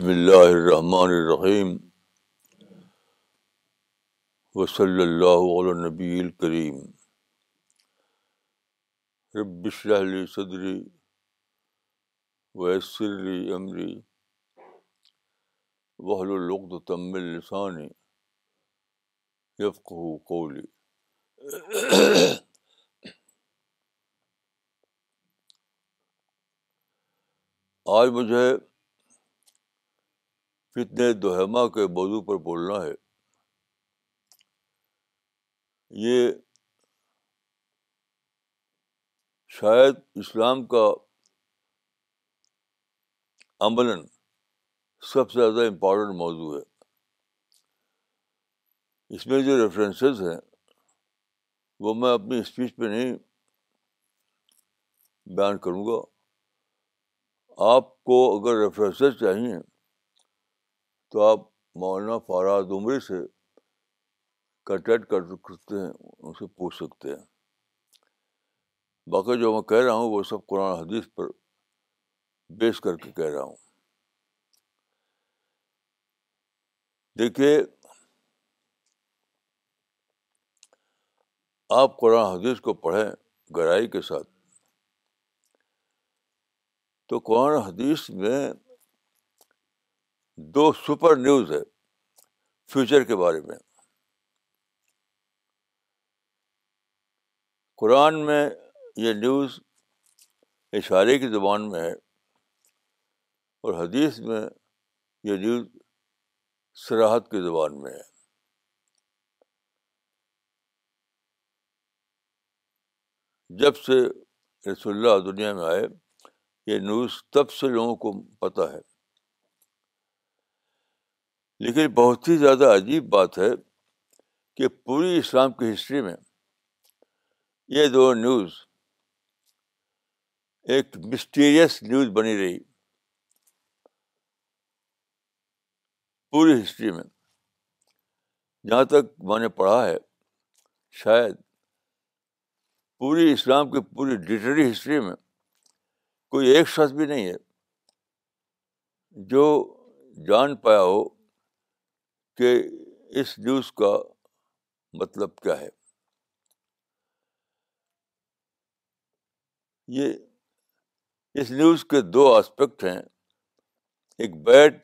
بسم اللہ الرحمن الرحیم وصلی اللہ علی نبی الکریم رب اشرح لی صدری ویسر لی امری وحل العقد تم لسانی یفقہ قولی آج مجھے فتنے دوہما کے موضوع پر بولنا ہے یہ شاید اسلام کا عملاً سب سے زیادہ امپورٹنٹ موضوع ہے اس میں جو ریفرنسز ہیں وہ میں اپنی اسپیچ پہ نہیں بیان کروں گا آپ کو اگر ریفرنسز چاہیے تو آپ مولانا فاراد عمری سے کنٹیکٹ کر سکتے ہیں ان سے پوچھ سکتے ہیں باقی جو میں کہہ رہا ہوں وہ سب قرآن حدیث پر بیس کر کے کہہ رہا ہوں دیکھیے آپ قرآن حدیث کو پڑھیں گہرائی کے ساتھ تو قرآن حدیث میں دو سپر نیوز ہے فیوچر کے بارے میں قرآن میں یہ نیوز اشارے کی زبان میں ہے اور حدیث میں یہ نیوز سراحت کی زبان میں ہے جب سے رسول اللہ دنیا میں آئے یہ نیوز تب سے لوگوں کو پتہ ہے لیکن بہت ہی زیادہ عجیب بات ہے کہ پوری اسلام کی ہسٹری میں یہ دو نیوز ایک مسٹیریس نیوز بنی رہی پوری ہسٹری میں جہاں تک میں نے پڑھا ہے شاید پوری اسلام کی پوری ڈیٹری ہسٹری میں کوئی ایک شخص بھی نہیں ہے جو جان پایا ہو کہ اس نیوز کا مطلب کیا ہے یہ اس نیوز کے دو آسپیکٹ ہیں ایک بیڈ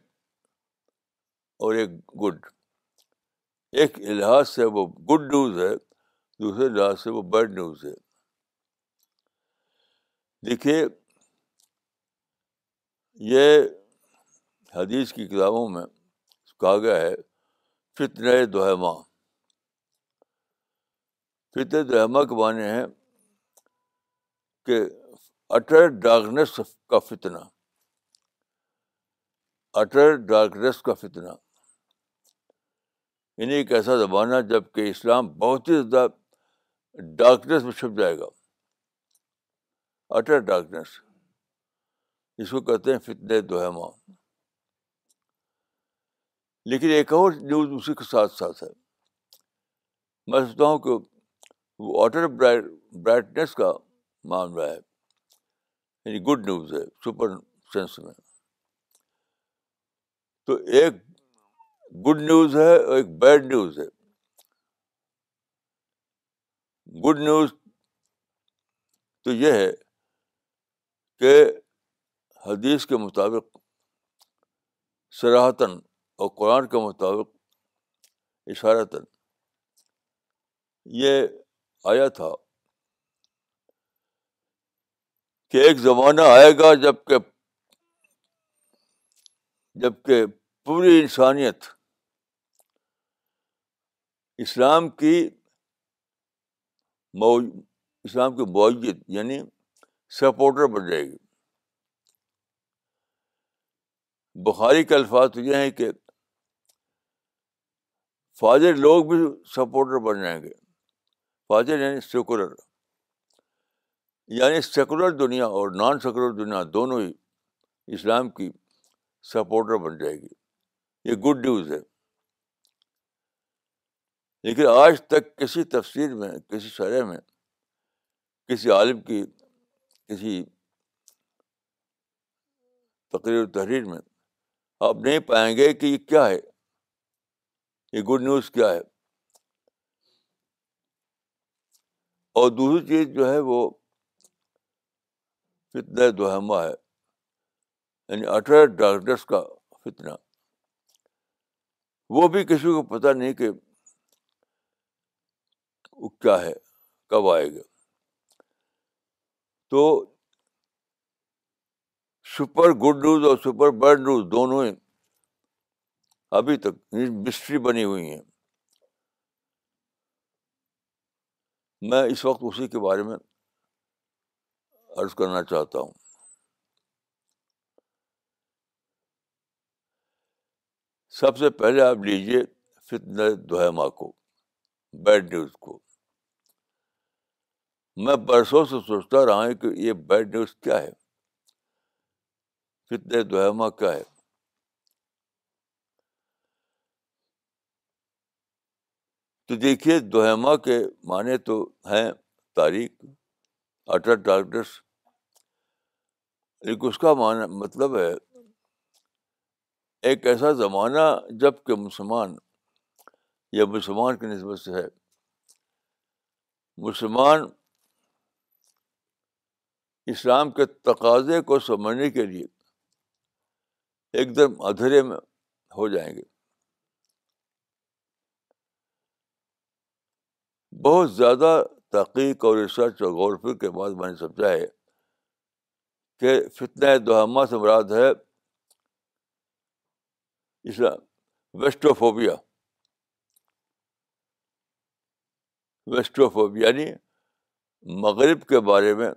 اور ایک گڈ ایک لحاظ سے وہ گڈ نیوز ہے دوسرے لحاظ سے وہ بیڈ نیوز ہے دیکھیے یہ حدیث کی کتابوں میں کہا گیا ہے فتن دہیما فتن دہما کے معنی ہے کہ اٹر ڈارکنیس کا فتنہ اٹر ڈارکنیس کا فتنہ یعنی ایک ایسا زمانہ جب کہ اسلام بہت ہی زیادہ ڈارکنیس میں چھپ جائے گا اٹر ڈارکنیس اس کو کہتے ہیں فتن دوہما لیکن ایک اور نیوز اسی کے ساتھ ساتھ ہے میں سمجھتا ہوں کہ واٹر برائٹنیس کا معاملہ ہے یعنی گڈ نیوز ہے سپر سینس میں تو ایک گڈ نیوز ہے اور ایک بیڈ نیوز ہے گڈ نیوز تو یہ ہے کہ حدیث کے مطابق سراہتاً اور قرآن کے مطابق اشارہ تن یہ آیا تھا کہ ایک زمانہ آئے گا جب کہ جب کہ پوری انسانیت اسلام کی اسلام کی معیت یعنی سپورٹر بن جائے گی بخاری کے الفاظ تو یہ ہیں کہ فادر لوگ بھی سپورٹر بن جائیں گے فادر یعنی سیکولر یعنی سیکولر دنیا اور نان سیکولر دنیا دونوں ہی اسلام کی سپورٹر بن جائے گی یہ گڈ نیوز ہے لیکن آج تک کسی تفسیر میں کسی شرح میں کسی عالم کی کسی تقریر و تحریر میں آپ نہیں پائیں گے کہ یہ کیا ہے یہ گڈ نیوز کیا ہے اور دوسری چیز جو ہے وہ فتنا دوہمہ ہے یعنی اٹر ڈاکٹرس کا فتنا وہ بھی کسی کو پتہ نہیں کہ وہ کیا ہے کب آئے گا تو سپر گڈ نیوز اور سپر بیڈ نیوز دونوں ابھی تک مسٹری بنی ہوئی ہیں میں اس وقت اسی کے بارے میں عرض کرنا چاہتا ہوں سب سے پہلے آپ لیجیے فتن دوہما کو بیڈ نیوز کو میں برسوں سے سوچتا رہا ہوں کہ یہ بیڈ نیوز کیا ہے فتن دوہما کیا ہے تو دیکھیے دوہما کے معنی تو ہیں تاریخ اٹر ڈارکنیس ایک اس کا معنی مطلب ہے ایک ایسا زمانہ جب کہ مسلمان یا مسلمان کی نسبت سے ہے مسلمان اسلام کے تقاضے کو سمجھنے کے لیے ایک دم ادھیرے میں ہو جائیں گے بہت زیادہ تحقیق اور ریسرچ اور غور فکر کے بعد میں نے سمجھا ہے کہ فتنہ سے مراد ہے اسلام ویسٹوفوبیا ویسٹوفوبیا یعنی مغرب کے بارے میں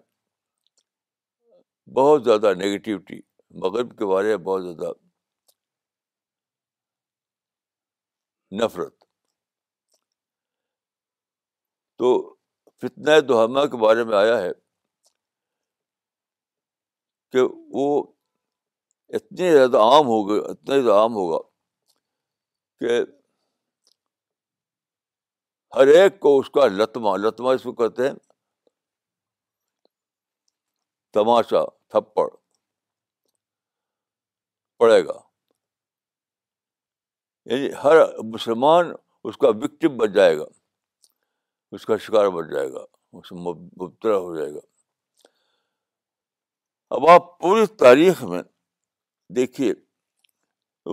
بہت زیادہ نگیٹیوٹی مغرب کے بارے میں بہت زیادہ نفرت تو فتنہ دہامہ کے بارے میں آیا ہے کہ وہ اتنے زیادہ عام ہوگا اتنا زیادہ عام ہوگا کہ ہر ایک کو اس کا لتما لتما اس کو کہتے ہیں تماشا تھپڑ پڑے گا یعنی ہر مسلمان اس کا وکٹم بن جائے گا اس کا شکار بن جائے گا میں مبتلا ہو جائے گا اب آپ پوری تاریخ میں دیکھیے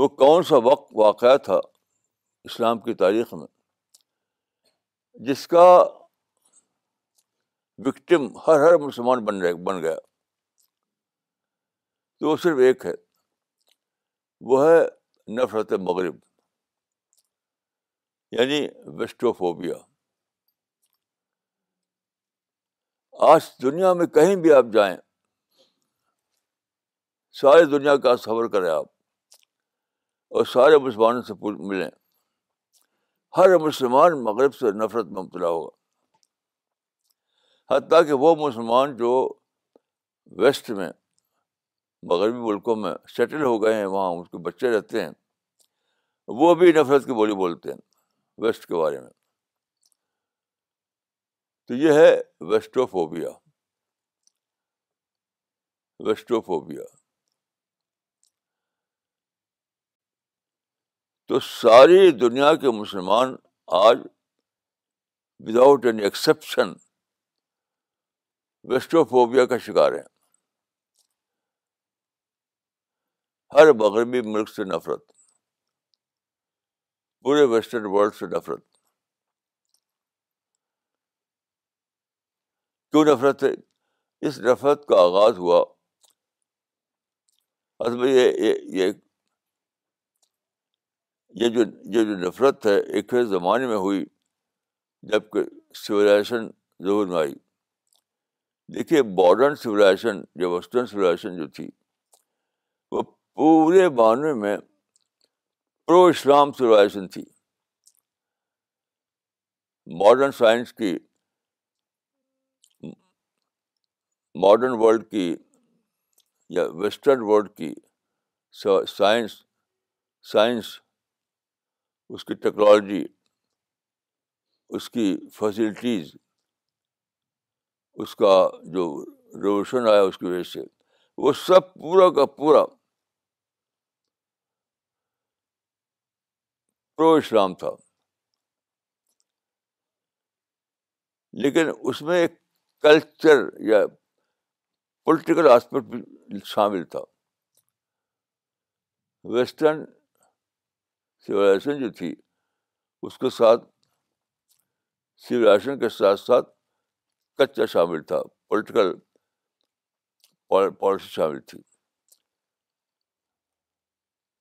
وہ کون سا وقت واقعہ تھا اسلام کی تاریخ میں جس کا وکٹم ہر ہر مسلمان بن جائے بن گیا تو وہ صرف ایک ہے وہ ہے نفرت مغرب یعنی ویسٹوفوبیا آج دنیا میں کہیں بھی آپ جائیں سارے دنیا کا سفر کریں آپ اور سارے مسلمانوں سے ملیں ہر مسلمان مغرب سے نفرت میں مبتلا ہوگا حتیٰ کہ وہ مسلمان جو ویسٹ میں مغربی ملکوں میں سیٹل ہو گئے ہیں وہاں اس کے بچے رہتے ہیں وہ بھی نفرت کی بولی بولتے ہیں ویسٹ کے بارے میں تو یہ ہے ویسٹو فوبیا ویسٹو فوبیا تو ساری دنیا کے مسلمان آج without any exception westophobia کا شکار ہے ہر مغربی ملک سے نفرت پورے ویسٹرن ورلڈ سے نفرت کیوں نفرت ہے اس نفرت کا آغاز ہوا اصل میں یہ جو یہ جو نفرت ہے ایک زمانے میں ہوئی جب کہ سویلائزیشن ضرور میں آئی دیکھیے ماڈرن سویلائزیشن جو ویسٹرن سویلائزیشن جو تھی وہ پورے بانوے میں پرو اسلام سویلائزیشن تھی ماڈرن سائنس کی ماڈرن ورلڈ کی یا ویسٹرن ورلڈ کی سائنس سائنس اس کی ٹیکنالوجی اس کی فیسلٹیز اس کا جو ریولیوشن آیا اس کی وجہ سے وہ سب پورا کا پورا پرو اسلام تھا لیکن اس میں ایک کلچر یا پولیٹیکل آسپیکٹ بھی شامل تھا ویسٹرن سولیزیشن جو تھی اس کے ساتھ سولیزیشن کے ساتھ ساتھ کچا شامل تھا پولیٹیکل پالیسی شامل تھی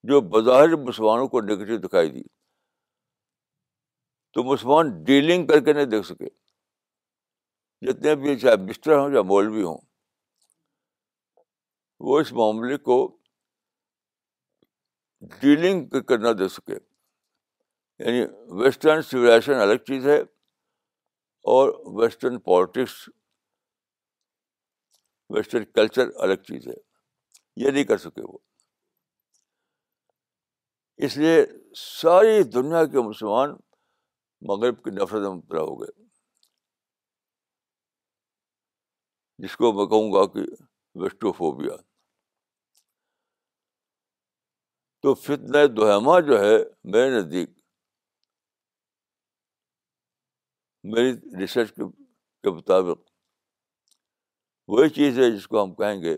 جو بظاہر مسلمانوں کو نگیٹو دکھائی دی تو مسلمان ڈیلنگ کر کے نہیں دیکھ سکے جتنے بھی چاہے مسٹر ہوں یا مولوی ہوں وہ اس معاملے کو ڈیلنگ کرنا دے سکے یعنی ویسٹرن سویلائزیشن الگ چیز ہے اور ویسٹرن پالیٹکس ویسٹرن کلچر الگ چیز ہے یہ نہیں کر سکے وہ اس لیے ساری دنیا کے مسلمان مغرب کی نفرت میں مبتلا ہو گئے جس کو میں کہوں گا کہ ویسٹوفوبیا تو فتنہ دوہما جو ہے میرے نزدیک میری ریسرچ کے مطابق وہی چیز ہے جس کو ہم کہیں گے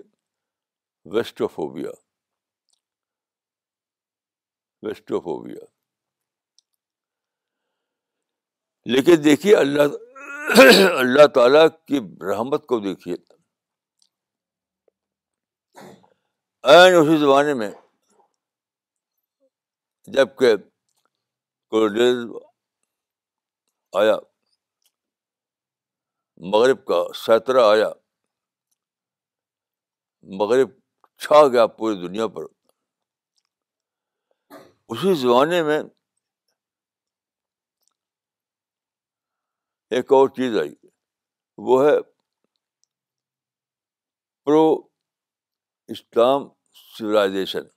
ویسٹوفوبیا ویسٹوفوبیا لیکن دیکھیے اللہ اللہ تعالیٰ کی رحمت کو دیکھیے اسی زمانے میں جب کہ آیا مغرب کا سترہ آیا مغرب چھا گیا پوری دنیا پر اسی زمانے میں ایک اور چیز آئی وہ ہے پرو اسلام سولاشن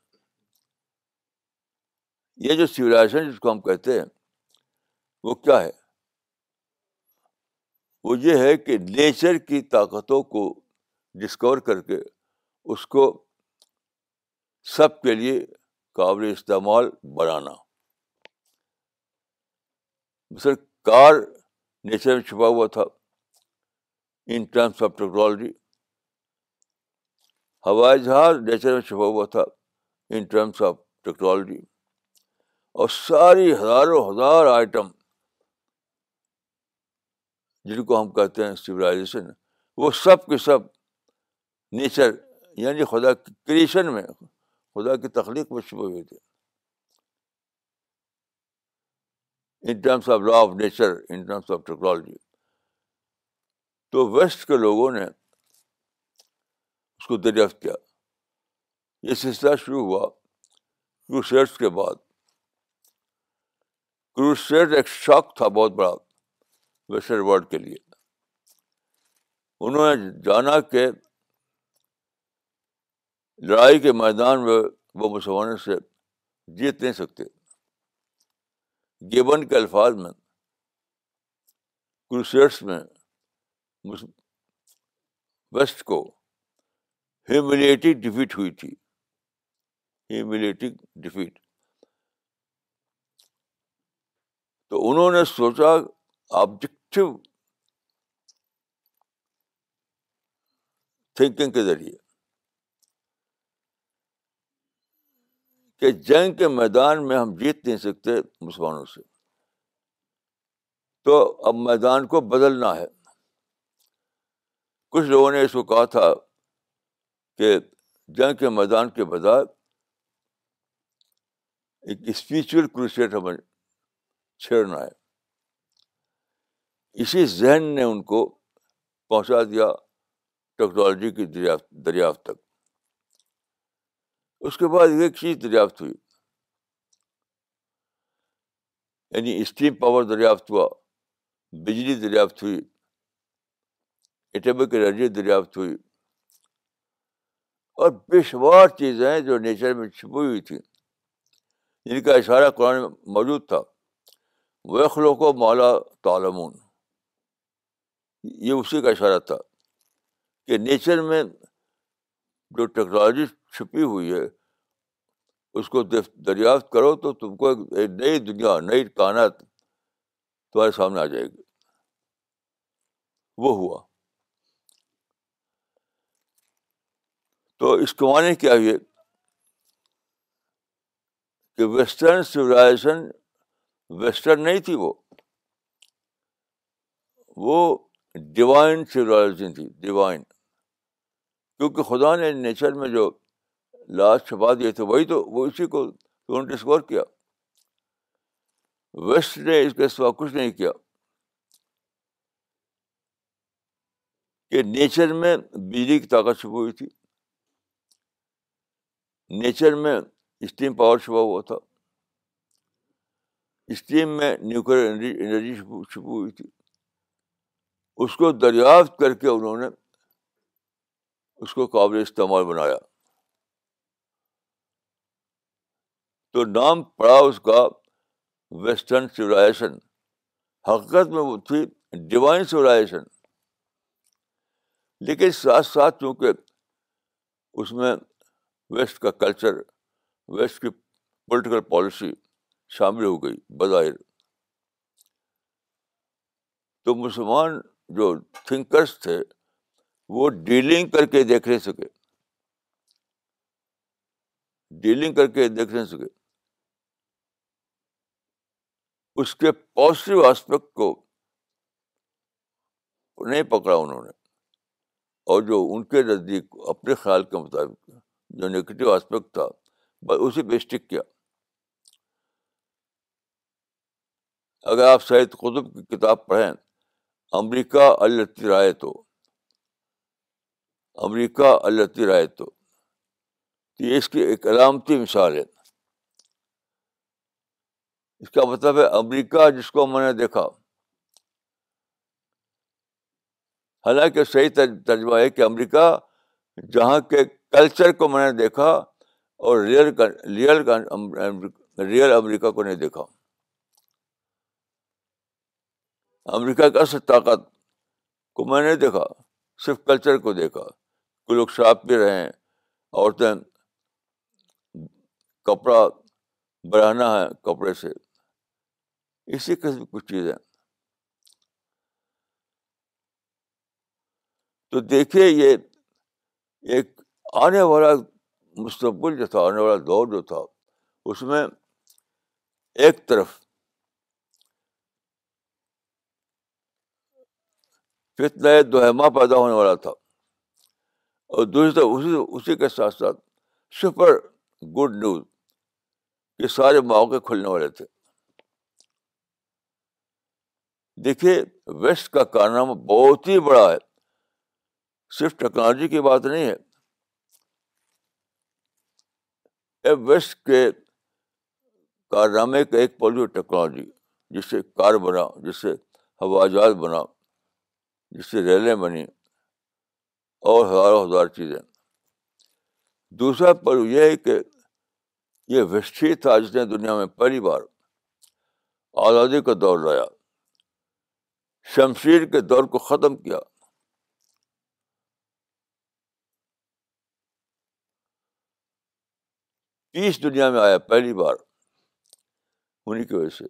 یہ جو سولاشن جس کو ہم کہتے ہیں وہ کیا ہے وہ یہ ہے کہ نیچر کی طاقتوں کو ڈسکور کر کے اس کو سب کے لیے قابل استعمال بنانا سر کار نیچر میں چھپا ہوا تھا ان ٹرمس آف ٹیکنالوجی ہوائی جہاز نیچر میں چھپا ہوا تھا ان ٹرمس آف ٹیکنالوجی اور ساری ہزاروں ہزار آئٹم جن کو ہم کہتے ہیں سولائزیشن وہ سب کے سب نیچر یعنی خدا کی کریشن میں خدا کی تخلیق میں چھپے ہوئے تھے in terms of law of nature in terms of technology تو ویسٹ کے لوگوں نے اس کو دریافت کیا یہ سلسلہ شروع ہوا کروشیٹس کے بعد کروشر ایک شوق تھا بہت بڑا ویسٹرن ورلڈ کے لیے انہوں نے جانا کہ لڑائی کے میدان میں وہ مسلمانوں سے جیت نہیں سکتے گیبن کے الفاظ میں کروشیٹس میں ویسٹ کو ہیوملیٹنگ ڈیفیٹ ہوئی تھی ہیوملیٹنگ ڈیفیٹ تو انہوں نے سوچا آبجیکٹو تھنکنگ کے ذریعے کہ جنگ کے میدان میں ہم جیت نہیں سکتے مسلمانوں سے تو اب میدان کو بدلنا ہے کچھ لوگوں نے اس کو کہا تھا کہ جنگ کے میدان کے بجائے ایک اسپریچل کروسیٹ ہمیں چھیڑنا ہے اسی ذہن نے ان کو پہنچا دیا ٹیکنالوجی کی دریافت دریافت تک اس کے بعد ایک چیز دریافت ہوئی یعنی اسٹیم پاور دریافت ہوا بجلی دریافت ہوئی ایٹمک انرجی دریافت ہوئی اور بے شمار چیزیں ہیں جو نیچر میں چھپی ہوئی تھیں جن کا اشارہ قرآن میں موجود تھا وہ کو مالا تالمون یہ اسی کا اشارہ تھا کہ نیچر میں جو ٹیکنالوجی چھپی ہوئی ہے اس کو دریافت کرو تو تم کو ایک نئی دنیا نئی کانت تمہارے سامنے آ جائے گی وہ ہوا تو اس کو معنی کیا یہ ویسٹرن سولاشن ویسٹرن نہیں تھی وہ ڈیوائن تھی ڈیوائن کیونکہ خدا نے نیچر میں جو لاش چھپا دیے تھے وہی تو وہ اسی کو ڈسکور کیا ویسٹ نے اس کے سوا کچھ نہیں کیا کہ نیچر میں بجلی کی طاقت چھپی ہوئی تھی نیچر میں اسٹیم پاور چھپا ہوا تھا اسٹیم میں نیوکلیر انرجی چھپی ہوئی تھی اس کو دریافت کر کے انہوں نے اس کو قابل استعمال بنایا تو نام پڑا اس کا ویسٹرن سولاشن حقیقت میں وہ تھی ڈیوائن سولاشن لیکن ساتھ ساتھ چونکہ اس میں ویسٹ کا کلچر ویسٹ کی پولیٹیکل پالیسی شامل ہو گئی بظاہر تو مسلمان جو تھنکرس تھے وہ ڈیلنگ کر کے دیکھ نہیں سکے ڈیلنگ کر کے دیکھ نہیں سکے اس کے پازیٹیو آسپیکٹ کو نہیں پکڑا انہوں نے اور جو ان کے نزدیک اپنے خیال کے مطابق جو نگیٹو آسپیکٹ تھا اسے اسٹک کیا اگر آپ قطب کی کتاب پڑھیں امریکہ امریکہ التی التی رائے رائے تو تو یہ اس کی ایک علامتی مثال ہے اس کا مطلب ہے امریکہ جس کو میں نے دیکھا حالانکہ صحیح تجربہ ہے کہ امریکہ جہاں کے کلچر کو میں نے دیکھا اور ریئل ریئل ریئل امریکہ کو نہیں دیکھا امریکہ کا اصل طاقت کو میں نے دیکھا صرف کلچر کو دیکھا کوئی لوگ شاپ پہ ہیں عورتیں کپڑا بڑھانا ہے کپڑے سے اسی قسم کچھ چیزیں تو دیکھیے یہ ایک آنے والا مستقبل جو تھا آنے والا دور جو تھا اس میں ایک طرف فتنہ دوہما پیدا ہونے والا تھا اور دوسری طرف اسی کے ساتھ ساتھ سپر گڈ نیوز یہ سارے مواقع کھلنے والے تھے دیکھیے ویسٹ کا کارنامہ بہت ہی بڑا ہے صرف ٹیکنالوجی کی بات نہیں ہے ایش کے کارنامے کا ایک پولیو ٹیکنالوجی جس سے کار بنا جس سے ہوا جہاز بنا جس سے ریلیں بنی اور ہزاروں ہزار چیزیں دوسرا پہلو یہ ہے کہ یہ وسٹری تھا جس نے دنیا میں پہلی بار آزادی کا دور لایا شمشیر کے دور کو ختم کیا پیس دنیا میں آیا پہلی بار انہیں کی وجہ سے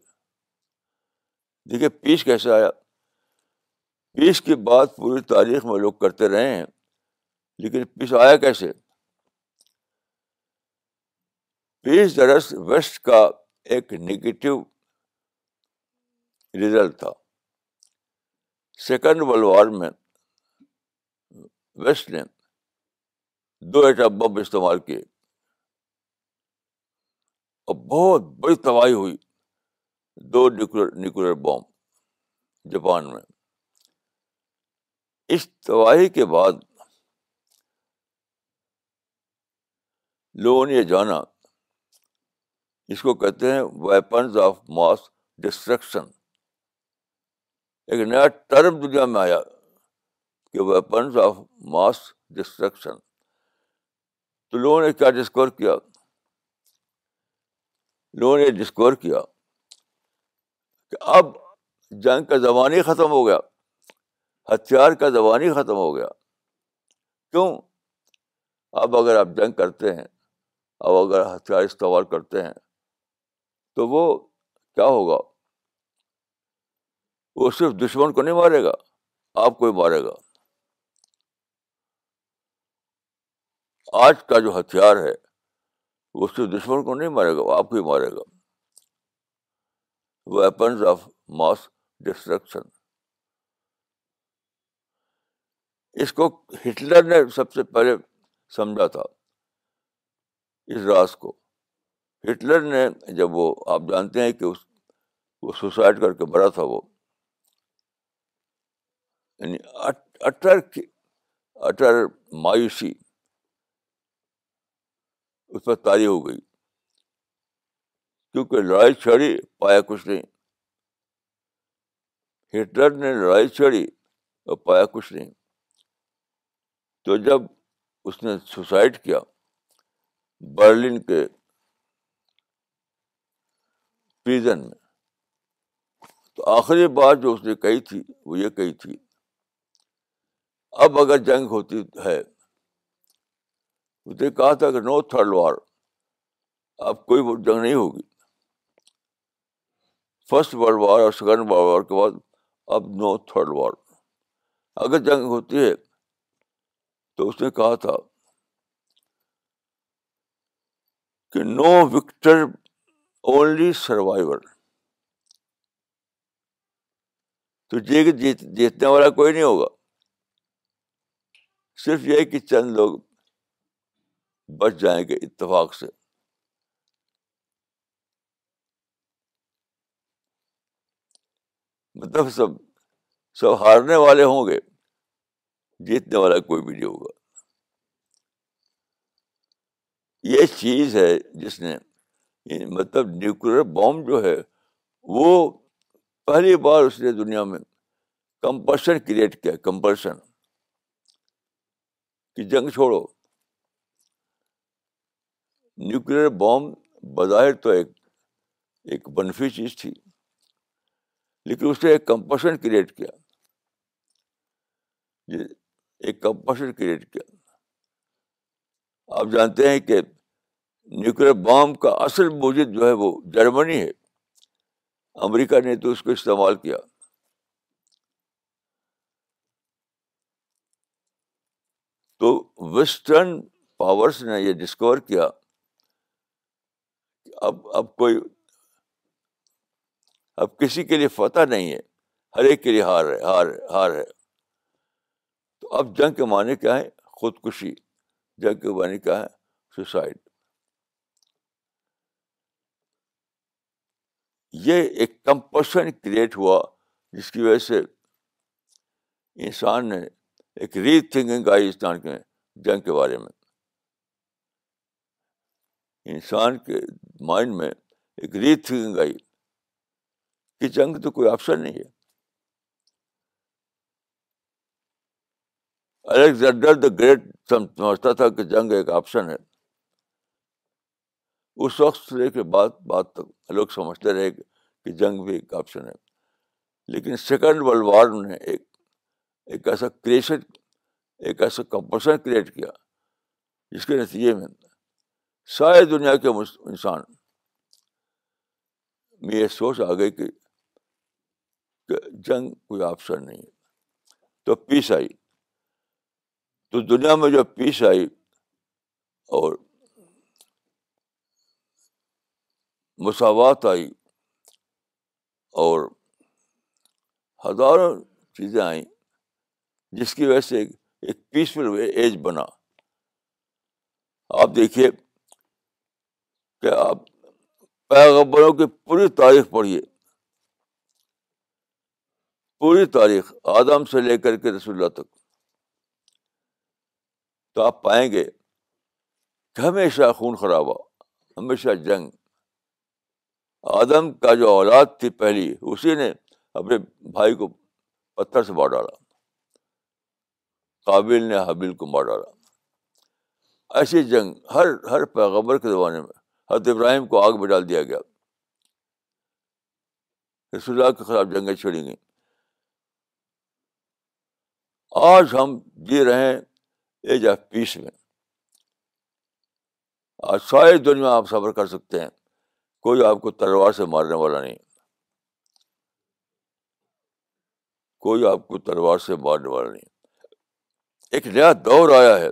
دیکھیے پیس کیسے آیا پیس کی بات پوری تاریخ میں لوگ کرتے رہے ہیں لیکن پیس آیا کیسے پیس درس ویسٹ کا ایک نگیٹو ریزلٹ تھا سیکنڈ ورلڈ وار میں ویسٹ نے دو ایٹم بمب استعمال کیے اور بہت بڑی تباہی ہوئی دو نیوکلیر نیوکلیر بام جاپان میں اس تباہی کے بعد لوگوں نے یہ جانا اس کو کہتے ہیں ویپنز آف ماس ڈسٹرکشن ایک نیا ٹرم دنیا میں آیا کہ ویپنز آف ماس ڈسٹرکشن تو لوگوں نے کیا ڈسکور کیا لوگوں نے ڈسکور کیا کہ اب جنگ کا زبان ہی ختم ہو گیا ہتھیار کا زبان ہی ختم ہو گیا کیوں اب اگر آپ جنگ کرتے ہیں اب اگر ہتھیار استعمال کرتے ہیں تو وہ کیا ہوگا وہ صرف دشمن کو نہیں مارے گا آپ کو ہی مارے گا آج کا جو ہتھیار ہے اس کے دشمن کو نہیں مارے گا وہ آپ کو ہی مارے گا ویپنز آف ماس ڈسٹرکشن اس کو ہٹلر نے سب سے پہلے سمجھا تھا اس راز کو ہٹلر نے جب وہ آپ جانتے ہیں کہ اس وہ سوسائڈ کر کے مرا تھا وہ یعنی اٹر اٹر مایوسی اس پر تاری ہو گئی کیونکہ لڑائی چھڑی پایا کچھ نہیں ہٹلر نے لڑائی چھڑی اور پایا کچھ نہیں تو جب اس نے سوسائڈ کیا برلن کے پریزن میں تو آخری بات جو اس نے کہی تھی وہ یہ کہی تھی اب اگر جنگ ہوتی ہے اس نے کہا تھا کہ نو تھرڈ وار اب کوئی جنگ نہیں ہوگی فرسٹ ورلڈ وار اور سیکنڈ ورلڈ وار کے بعد اب نو تھرڈ وار اگر جنگ ہوتی ہے تو اس نے کہا تھا کہ نو وکٹر اونلی سروائیور تو جیتنے والا کوئی نہیں ہوگا صرف یہ کہ چند لوگ بچ جائیں گے اتفاق سے مطلب سب سب ہارنے والے ہوں گے جیتنے والا کوئی بھی نہیں ہوگا یہ چیز ہے جس نے مطلب نیوکل بام جو ہے وہ پہلی بار اس نے دنیا میں کمپلشن کریٹ کیا کمپلشن کہ جنگ چھوڑو نیوکلیر بام بظاہر تو ایک بنفی چیز تھی لیکن اس نے ایک کمپشن کریٹ کیا جی، ایک کمپشن کریٹ کیا آپ جانتے ہیں کہ نیوکل بام کا اصل موجود جو ہے وہ جرمنی ہے امریکہ نے تو اس کو استعمال کیا تو ویسٹرن پاورس نے یہ ڈسکور کیا اب اب کوئی اب کسی کے لیے فتح نہیں ہے ہر ایک کے لیے ہار ہے ہار ہار ہے تو اب جنگ کے معنی کیا ہے خودکشی جنگ کے معنی کیا ہے سوسائڈ یہ ایک کمپشن کریٹ ہوا جس کی وجہ سے انسان نے ایک ری تھنکنگ آئی اس طرح جنگ کے بارے میں انسان کے مائنڈ میں ایک ری تھنکنگ آئی کہ جنگ تو کوئی آپشن نہیں ہے الیگزینڈر دا گریٹ سمجھتا تھا کہ جنگ ایک آپشن ہے اس وقت کے بعد بات تک لوگ سمجھتے رہے کہ جنگ بھی ایک آپشن ہے لیکن سیکنڈ ورلڈ وار نے ایک ایک ایک ایسا ایسا کریشن کمپلشن کریٹ کیا جس کے نتیجے میں سارے دنیا کے انسان میں یہ سوچ آ گئی کہ جنگ کوئی آپشن نہیں ہے تو پیس آئی تو دنیا میں جب پیس آئی اور مساوات آئی اور ہزاروں چیزیں آئیں جس کی وجہ سے ایک پیسفل ایج بنا آپ دیکھیے کہ آپ پیغبروں کی پوری تاریخ پڑھیے پوری تاریخ آدم سے لے کر کے رسول اللہ تک تو آپ پائیں گے کہ ہمیشہ خون خرابہ ہمیشہ جنگ آدم کا جو اولاد تھی پہلی اسی نے اپنے بھائی کو پتھر سے مار ڈالا قابل نے حبیل کو مار ڈالا ایسی جنگ ہر ہر پیغبر کے زمانے میں حضرت ابراہیم کو آگ میں ڈال دیا گیا رسول اللہ کے خلاف جنگیں چھڑی گئیں آج ہم جی رہے ہیں ایج آف پیس میں آج ساری دنیا آپ سفر کر سکتے ہیں کوئی آپ کو تلوار سے مارنے والا نہیں کوئی آپ کو تلوار سے مارنے والا نہیں ایک نیا دور آیا ہے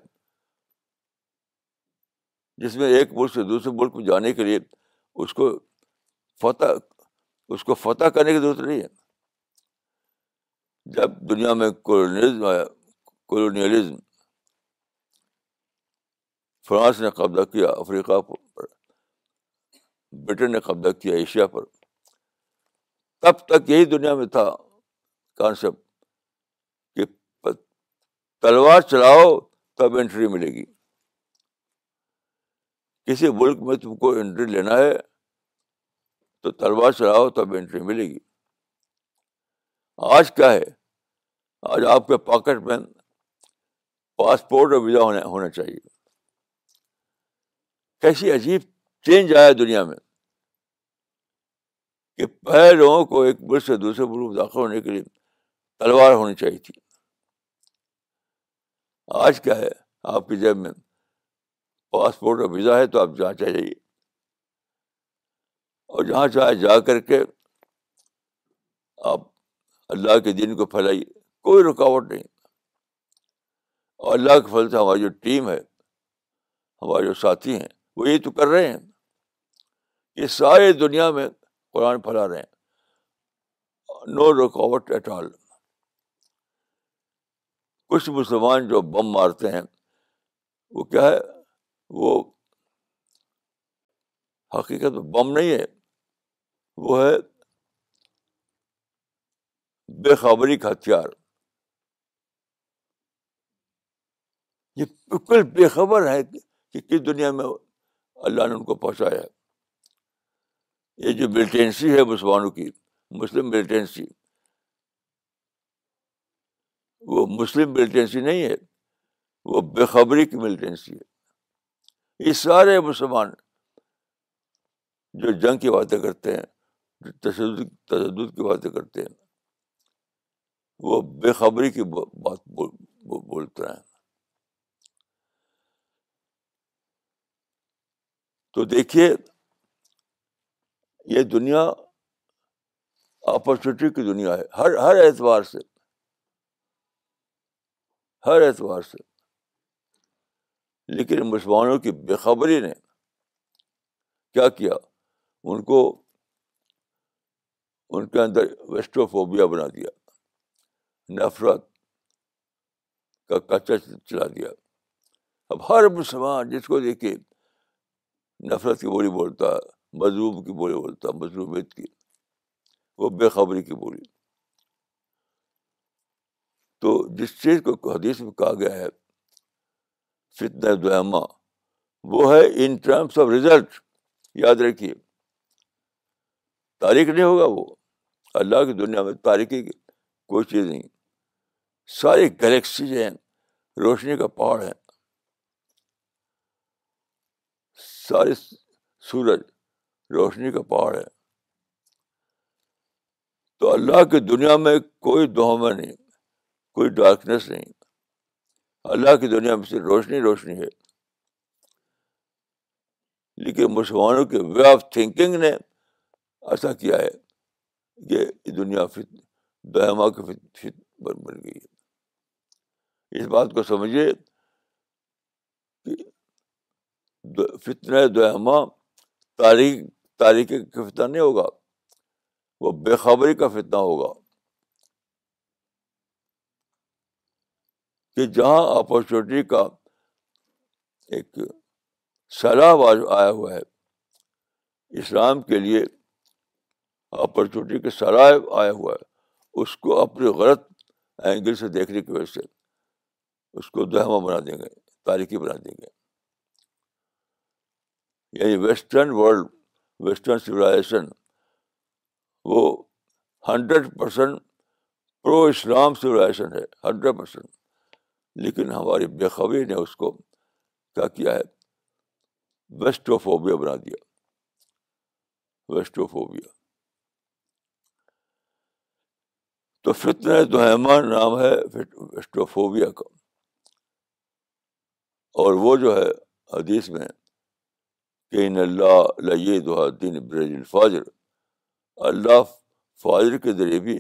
جس میں ایک ملک سے دوسرے ملک میں جانے کے لیے اس کو فتح اس کو فتح کرنے کی ضرورت نہیں ہے جب دنیا میں آیا کولونیلزم فرانس نے قبضہ کیا افریقہ پر برٹن نے قبضہ کیا ایشیا پر تب تک یہی دنیا میں تھا کانسیپٹ کہ تلوار چلاؤ تب انٹری ملے گی کسی ملک میں تم کو انٹری لینا ہے تو تلوار چلاؤ تب انٹری ملے گی آج کیا ہے آج آپ کے پاکٹ میں پاسپورٹ اور ویزا ہونا ہونا چاہیے کیسی عجیب چینج آیا دنیا میں کہ پہلے لوگوں کو ایک ملک سے دوسرے ملک داخل ہونے کے لیے تلوار ہونی چاہیے تھی آج کیا ہے آپ کی جیب میں پاسپورٹ اور ویزا ہے تو آپ جہاں چاہے جائیے اور جہاں چاہے جا کر کے آپ اللہ کے دین کو پھیلائیے کوئی رکاوٹ نہیں اور اللہ کے سے ہماری جو ٹیم ہے ہمارے جو ساتھی ہیں وہ یہ تو کر رہے ہیں یہ سارے دنیا میں قرآن پھیلا رہے ہیں نو رکاوٹ ایٹ آل کچھ مسلمان جو بم مارتے ہیں وہ کیا ہے وہ حقیقت میں بم نہیں ہے وہ ہے بے خبری کا ہتھیار یہ بالکل بے خبر ہے کہ کس دنیا میں اللہ نے ان کو پہنچایا ہے یہ جو ملیٹینسی ہے مسلمانوں کی مسلم ملیٹینسی وہ مسلم ملیٹینسی نہیں ہے وہ بے خبری کی ملیٹینسی ہے یہ سارے مسلمان جو جنگ کی باتیں کرتے ہیں جو تشدد تشدد کی باتیں کرتے ہیں وہ بے خبری کی بات بولتے ہیں تو دیکھیے یہ دنیا اپرچونیٹی کی دنیا ہے ہر ہر اعتبار سے ہر اعتبار سے لیکن مسلمانوں کی بے خبری نے کیا کیا ان کو ان کے اندر ویسٹوفوبیا بنا دیا نفرت کا کچا چلا دیا اب ہر مسلمان جس کو دیکھے نفرت کی بولی بولتا ہے مظلوم کی بولی بولتا ہے مظلومیت کی وہ بے خبری کی بولی تو جس چیز کو حدیث میں کہا گیا ہے فتنا دوما وہ ہے ان ٹرمس آف ریزلٹ یاد رکھیے تاریخ نہیں ہوگا وہ اللہ کی دنیا میں تاریخی کوئی چیز نہیں ساری گلیکسی جو روشنی کا پہاڑ ہے سارے سورج روشنی کا پہاڑ ہے تو اللہ کی دنیا میں کوئی دہام نہیں کوئی ڈارکنیس نہیں اللہ کی دنیا میں سے روشنی روشنی ہے لیکن مسلمانوں کے وے آف تھنکنگ نے ایسا کیا ہے کہ دنیا فت فت فت کی بن بن ہے اس بات کو سمجھیے کہ فتن دہما تاریخ تاریخ کا فتنہ نہیں ہوگا وہ بے خبری کا فتنہ ہوگا کہ جہاں اپرچونیٹی کا ایک سیلاب آیا ہوا ہے اسلام کے لیے اپرچونیٹی کے سیلاب آیا ہوا ہے اس کو اپنے غلط اینگل سے دیکھنے کی وجہ سے اس کو دہما بنا دیں گے تاریخی بنا دیں گے یعنی ویسٹرن ورلڈ ویسٹرن سولاشن وہ hundred percent pro Islam civilization ہے ہنڈریڈ پرسینٹ لیکن ہماری بےخبری نے اس کو کیا کیا ہے ویسٹو فوبیا بنا دیا ویسٹو فوبیا تو فطر دہمان نام ہے ویسٹو فوبیا کا اور وہ جو ہے حدیث میں کہ ان اللہ دین برج اللہ فاجر کے ذریعے بھی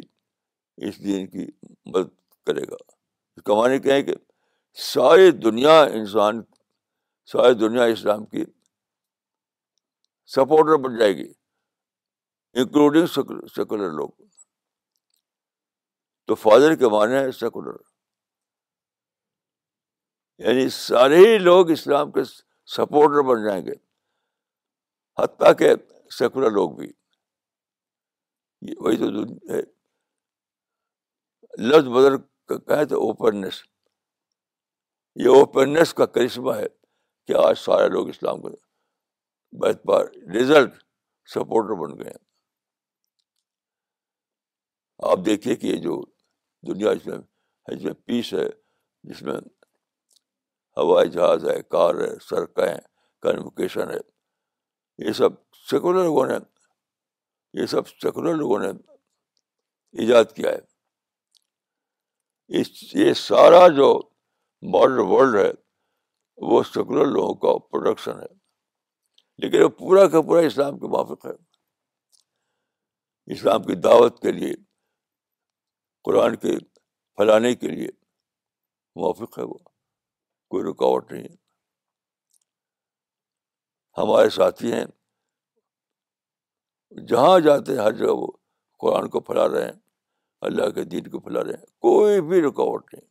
اس دین کی مدد کرے گا کمانے کہیں کہ ساری دنیا انسان ساری دنیا اسلام کی سپورٹر بن جائے گی انکلوڈنگ سیکولر لوگ تو فادر کے معنی ہے سیکولر یعنی سارے ہی لوگ اسلام کے سپورٹر بن جائیں گے حتیٰ کہ سیکولر لوگ بھی وہی تو لط بدر تو اوپننیس یہ اوپننیس کا کرشمہ ہے کہ آج سارے لوگ اسلام کو بار ریزلٹ سپورٹر بن گئے ہیں آپ دیکھیے کہ یہ جو دنیا اس میں اس میں پیس ہے جس میں ہوائی جہاز ہے کار ہے سڑکیں کنوکیشن ہے یہ سب سیکولر لوگوں نے یہ سب سیکولر لوگوں نے ایجاد کیا ہے اس یہ سارا جو ماڈرن ورلڈ ہے وہ سیکولر لوگوں کا پروڈکشن ہے لیکن وہ پورا کا پورا اسلام کے موافق ہے اسلام کی دعوت کے لیے قرآن کے پھیلانے کے لیے موافق ہے وہ کوئی رکاوٹ نہیں ہے ہمارے ساتھی ہیں جہاں جاتے ہیں ہر جگہ وہ قرآن کو پھیلا رہے ہیں اللہ کے دین کو پھیلا رہے ہیں کوئی بھی رکاوٹ نہیں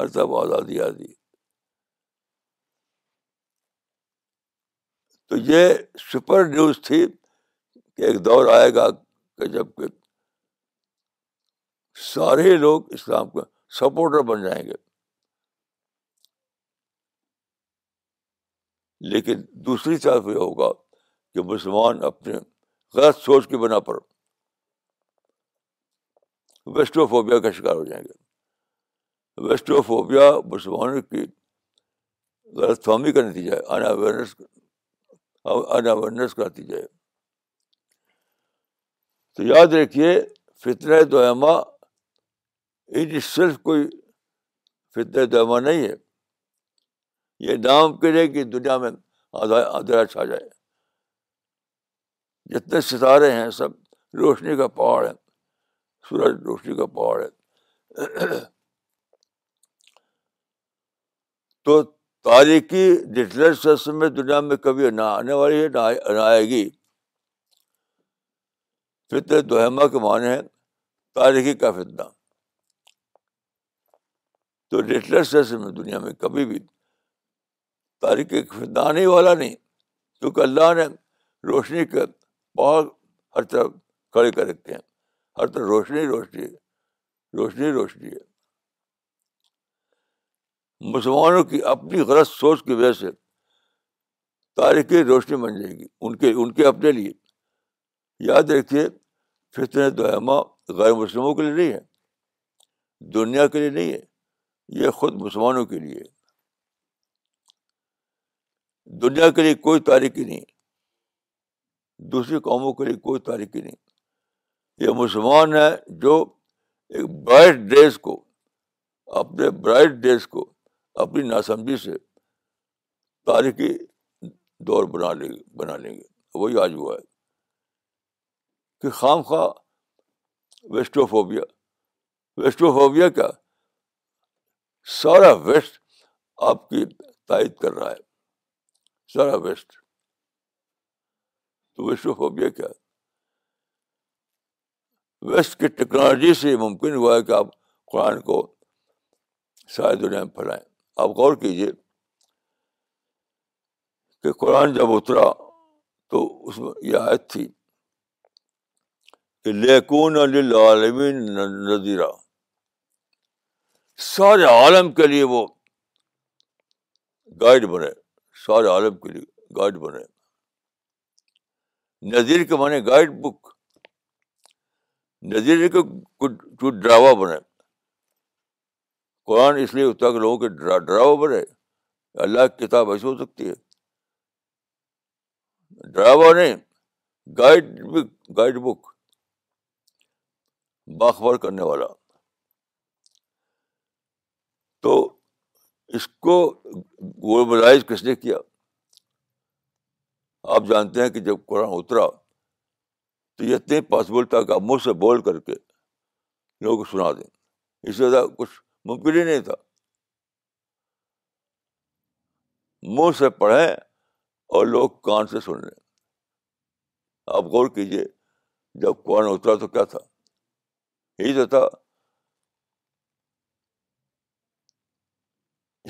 ہر طرف آزادی آزادی تو یہ سپر نیوز تھی کہ ایک دور آئے گا کہ جب کہ سارے لوگ اسلام کے سپورٹر بن جائیں گے لیکن دوسری طرف یہ ہوگا کہ مسلمان اپنے غلط سوچ کی بنا پر ویسٹو فوبیا کا شکار ہو جائیں گے ویسٹروفوبیا مسلمانوں کی غلط فہمی کا نتیجہ ہے ان اویئرنیس ان اویئرنیس کا نتیجہ ہے تو یاد رکھیے فتنہ دوما ان صرف کوئی فتنہ دوئمہ نہیں ہے یہ نام کے لیے کہ دنیا میں آدھا چھا جائے جتنے ستارے ہیں سب روشنی کا پہاڑ ہے سورج روشنی کا پہاڑ ہے تو تاریخی ڈٹلر سرس میں دنیا میں کبھی نہ آنے والی ہے نہ آئے گی فطر دوہمہ کے معنی ہے تاریخی کا فتنہ تو ڈٹلر سسم میں دنیا میں کبھی بھی تاریخی فتنہ آنے والا نہیں کیونکہ اللہ نے روشنی کے بہت ہر طرف کھڑے کر رکھے ہیں ہر طرف روشنی روشنی روشنی روشنی ہے مسلمانوں کی اپنی غلط سوچ کی وجہ سے تاریخی روشنی بن جائے گی ان کے ان کے اپنے لیے یاد رکھیے فطر پھر غیر مسلموں کے لیے نہیں ہے دنیا کے لیے نہیں ہے یہ خود مسلمانوں کے لیے دنیا کے لیے کوئی تاریخی نہیں دوسری قوموں کے لیے کوئی تاریخی نہیں یہ مسلمان ہے جو ایک برائٹ ڈیز کو اپنے برائٹ ڈیز کو اپنی ناسمجھی سے تاریخی دور بنا لے بنا لیں گے وہی آج ہوا ہے کہ خام خواہ ویسٹو فوبیا ویسٹو فوبیا کیا سارا ویسٹ آپ کی تائید کر رہا ہے سارا ویسٹ ویسٹو فوبیا کیا ویسٹ کی ٹیکنالوجی سے ممکن ہوا ہے کہ آپ قرآن کو ساری دنیا میں پھیلائیں آپ غور کیجیے کہ قرآن جب اترا تو اس میں یہ آیت تھی کہ لیکون نظیرہ سارے عالم کے لیے وہ گائیڈ بنے سارے عالم کے لیے گائڈ بنے نظیر کے بنے گائڈ بک ڈرائیور بنے قرآن اس لیے ہوتا ہے کہ لوگوں کے ڈرا پر ہے اللہ کی کتاب ایسی ہو سکتی ہے ڈراوا نہیں گائیڈ بک گائڈ بک باخبر کرنے والا تو اس کو گلوبلائز کس نے کیا آپ جانتے ہیں کہ جب قرآن اترا تو یہ اتنے پاسبل تھا کہ آپ مجھ سے بول کر کے لوگوں کو سنا دیں اس سے زیادہ کچھ ممکن ہی نہیں تھا منہ سے پڑھیں اور لوگ کان سے سن لیں آپ غور کیجیے جب قرآن اترا تو کیا تھا یہی تو تھا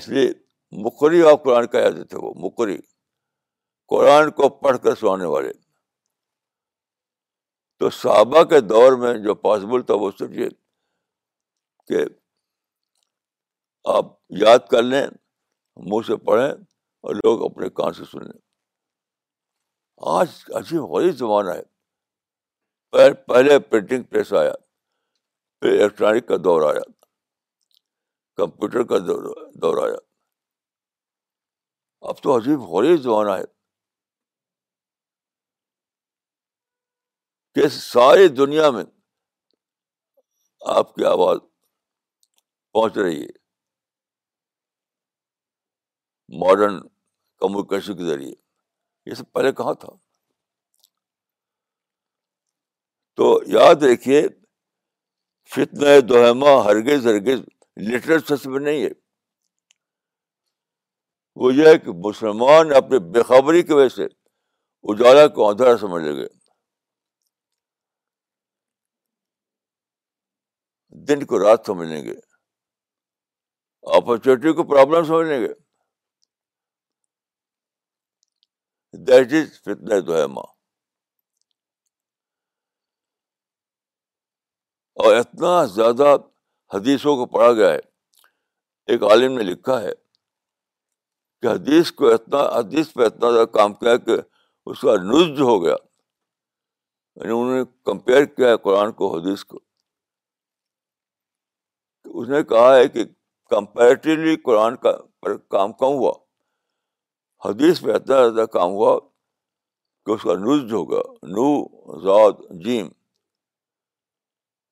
اس لیے مکری آپ قرآن کا یاد تھے وہ مقری قرآن کو پڑھ کر سنانے والے تو صحابہ کے دور میں جو پاسبل تھا وہ سوچیے کہ آپ یاد کر لیں منہ سے پڑھیں اور لوگ اپنے کان سے سن لیں آج عجیب غریب زمانہ ہے پہلے پرنٹنگ پریس آیا پھر الیکٹرانک کا دور آیا کمپیوٹر کا دور دور آیا اب تو عجیب ہو رہی زمانہ ہے کہ ساری دنیا میں آپ کی آواز پہنچ رہی ہے ماڈرن کمیونیکیشن کے ذریعے یہ سب پہلے کہاں تھا تو یاد رکھیے فتن دوہما ہرگز ہرگز لٹرل سچ میں نہیں ہے وہ یہ ہے کہ مسلمان اپنی بے خبری کی وجہ سے اجالا کو سمجھ لے گئے دن کو رات سمجھ لیں گے اپرچونیٹی کو پرابلم سمجھ لیں گے دیٹ از فتنا دوہما اور اتنا زیادہ حدیثوں کو پڑھا گیا ہے ایک عالم نے لکھا ہے کہ حدیث کو اتنا حدیث پہ اتنا زیادہ کام کیا کہ اس کا نزد ہو گیا یعنی انہوں نے کمپیئر کیا ہے قرآن کو حدیث کو کہ اس نے کہا ہے کہ کمپیریٹیولی قرآن کا پر کام کم ہوا حدیث میں اتنا زیادہ کام ہوا کہ اس کا نز جو ہوگا نو زاد جیم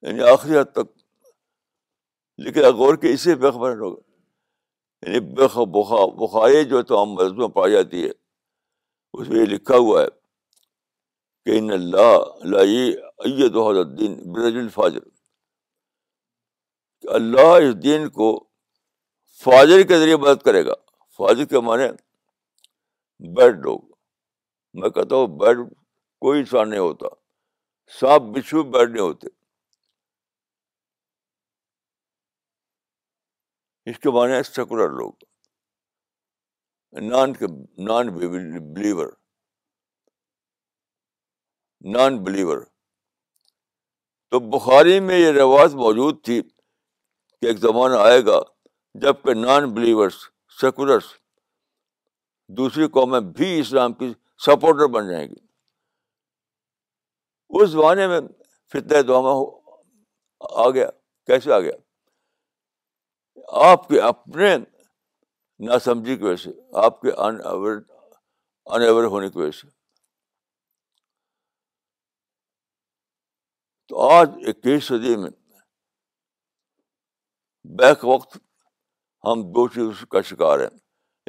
یعنی آخری حد تک لیکن غور کے اسے بےخبر ہوگا یعنی بخاری جو تمام مذہب میں پائی جاتی ہے اس میں یہ لکھا ہوا ہے کہ ان اللہ برج الفاجر اللہ اس دین کو فاجر کے ذریعے مدد کرے گا فاجر کے معنی بیڈ لوگ میں کہتا ہوں بیڈ کوئی انسان نہیں ہوتا سانپ بچھو بیڈ نہیں ہوتے اس کے بعد سیکولر لوگ non non believer non believer تو بخاری میں یہ رواج موجود تھی کہ ایک زمانہ آئے گا جب کہ نان بلیورس سیکولرس دوسری قومیں بھی اسلام کی سپورٹر بن جائیں گی اس زمانے میں فتح آ گیا کیسے آ گیا آپ کے اپنے ناسمجھی کی وجہ سے آپ کے انویر ہونے کی وجہ سے تو آج اکیس صدی میں بیک وقت ہم دو چیزوں کا شکار ہیں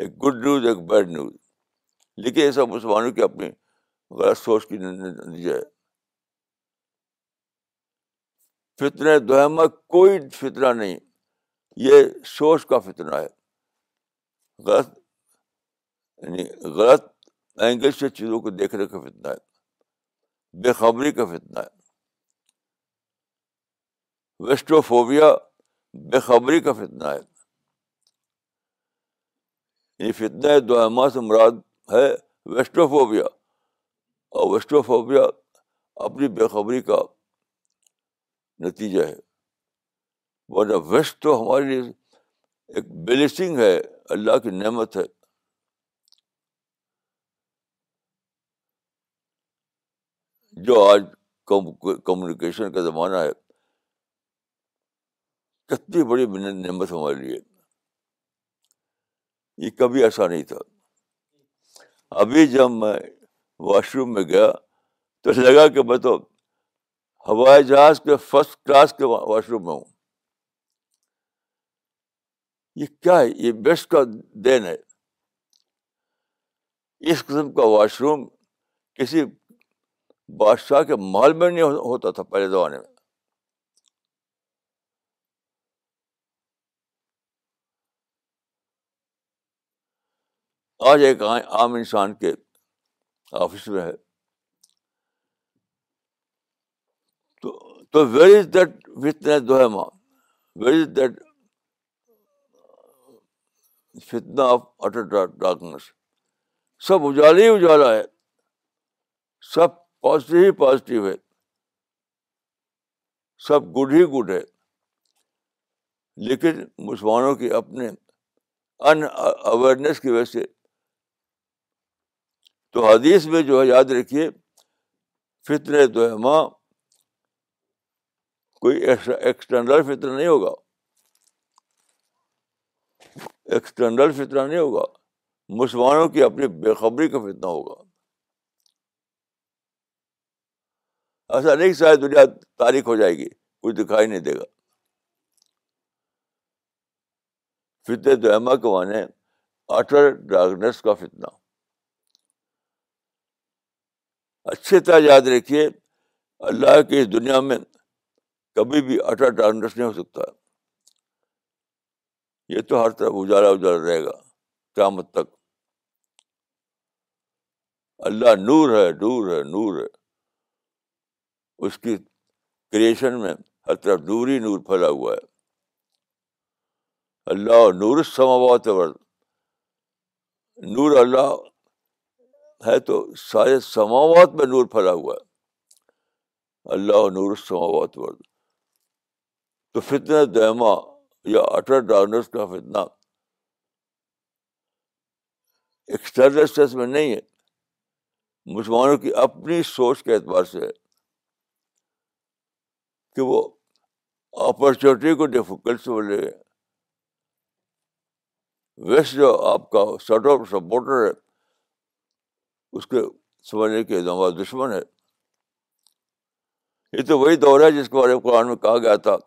ایک گڈ نیوز ایک بیڈ نیوز لیکن یہ سب مسلمانوں کی اپنی غلط سوچ کی نتیجہ ہے فتنہ دوہمہ کوئی فطرہ نہیں یہ سوچ کا فتنہ ہے غلط یعنی غلط اینگل سے چیزوں کو دیکھنے کا فتنا ہے بے خبری کا فتنا ہے ویسٹوفوبیا خبری کا فتنا ہے یعنی فتنہ دو سے مراد ہے ویسٹوفوبیا اور ویسٹوفوبیا اپنی اپنی بےخبری کا نتیجہ ہے ورنہ ویسٹ تو ہمارے لیے ایک بلیسنگ ہے اللہ کی نعمت ہے جو آج کمیونیکیشن کا زمانہ ہے کتنی بڑی نعمت ہمارے لیے یہ کبھی ایسا نہیں تھا ابھی جب میں واش روم میں گیا تو لگا کہ میں تو ہوائی جہاز کے فرسٹ کلاس کے واش روم میں ہوں یہ کیا ہے یہ بیسٹ کا دین ہے اس قسم کا واش روم کسی بادشاہ کے محل میں نہیں ہوتا تھا پہلے زمانے میں آج ایک عام انسان کے آفس میں ہے تو از دیٹ دو ہے ماں از دیٹ فتنا آف اٹر ڈارکنیس سب اجالا ہی اجالا ہے سب پازیٹیو ہی پازیٹیو ہے سب گڈ ہی گڈ ہے لیکن مسلمانوں کی اپنے ان اویئرنیس کی وجہ سے تو حدیث میں جو ہے یاد رکھیے فطر دوہما کوئی ایکسٹرنل فطر نہیں ہوگا ایکسٹرنل فطر نہیں ہوگا مسلمانوں کی اپنی بےخبری کا فتنا ہوگا ایسا نہیں شاید دنیا تاریخ ہو جائے گی کوئی دکھائی نہیں دے گا فطر دوہما اٹر ڈارکنیس کا فتنہ اچھے طرح یاد رکھیے اللہ کی اس دنیا میں کبھی بھی اٹا ڈرس نہیں ہو سکتا یہ تو ہر طرف اجالا اجالا رہے گا قیامت تک اللہ نور ہے نور ہے نور ہے اس کی کریشن میں ہر طرف نور ہی نور پھیلا ہوا ہے اللہ نور سماوات ورد نور اللہ ہے تو سارے سماوات میں نور پھیلا ہوا ہے اللہ نور سماوات تو فتنہ دہما یا اٹر ڈارنس کا فتنا ایکسٹرنل اسٹریس میں نہیں ہے مسلمانوں کی اپنی سوچ کے اعتبار سے ہے کہ وہ اپرچونیٹی کو ڈیفیکلٹ سے بولے ویسٹ جو آپ کا سٹ آف سپورٹر ہے اس کے سمجھنے کے اعظم دشمن ہے یہ تو وہی دور ہے جس کے بارے میں قرآن میں کہا گیا تھا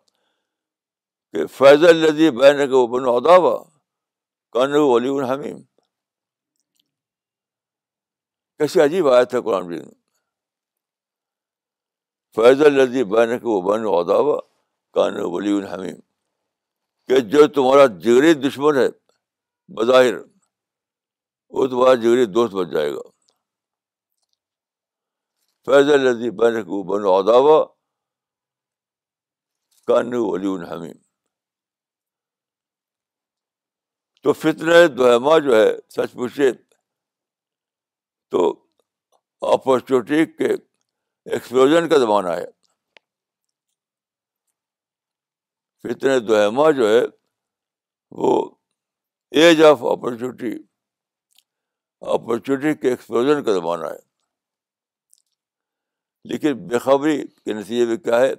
کہ فیض الدی بین کو بن اداوا کان ولی الحمیم کیسی عجیب آیا تھا قرآن جی فیض الدی بین وہ بن اداوا کان ولی الحمیم کہ جو تمہارا جگری دشمن ہے بظاہر وہ تمہارا جگری دوست بن جائے گا فیض لذی بن بن اداوا کان علی انحمی تو فطر دوہما جو ہے سچ پوچھے تو اپرچونیٹی کے ایکسپلوژن کا زمانہ ہے فطر دوہما جو ہے وہ ایج آف اپرچونیٹی اپرچونیٹی کے ایکسپلوژن کا زمانہ ہے لیکن بے خبری کے نتیجے میں کیا ہے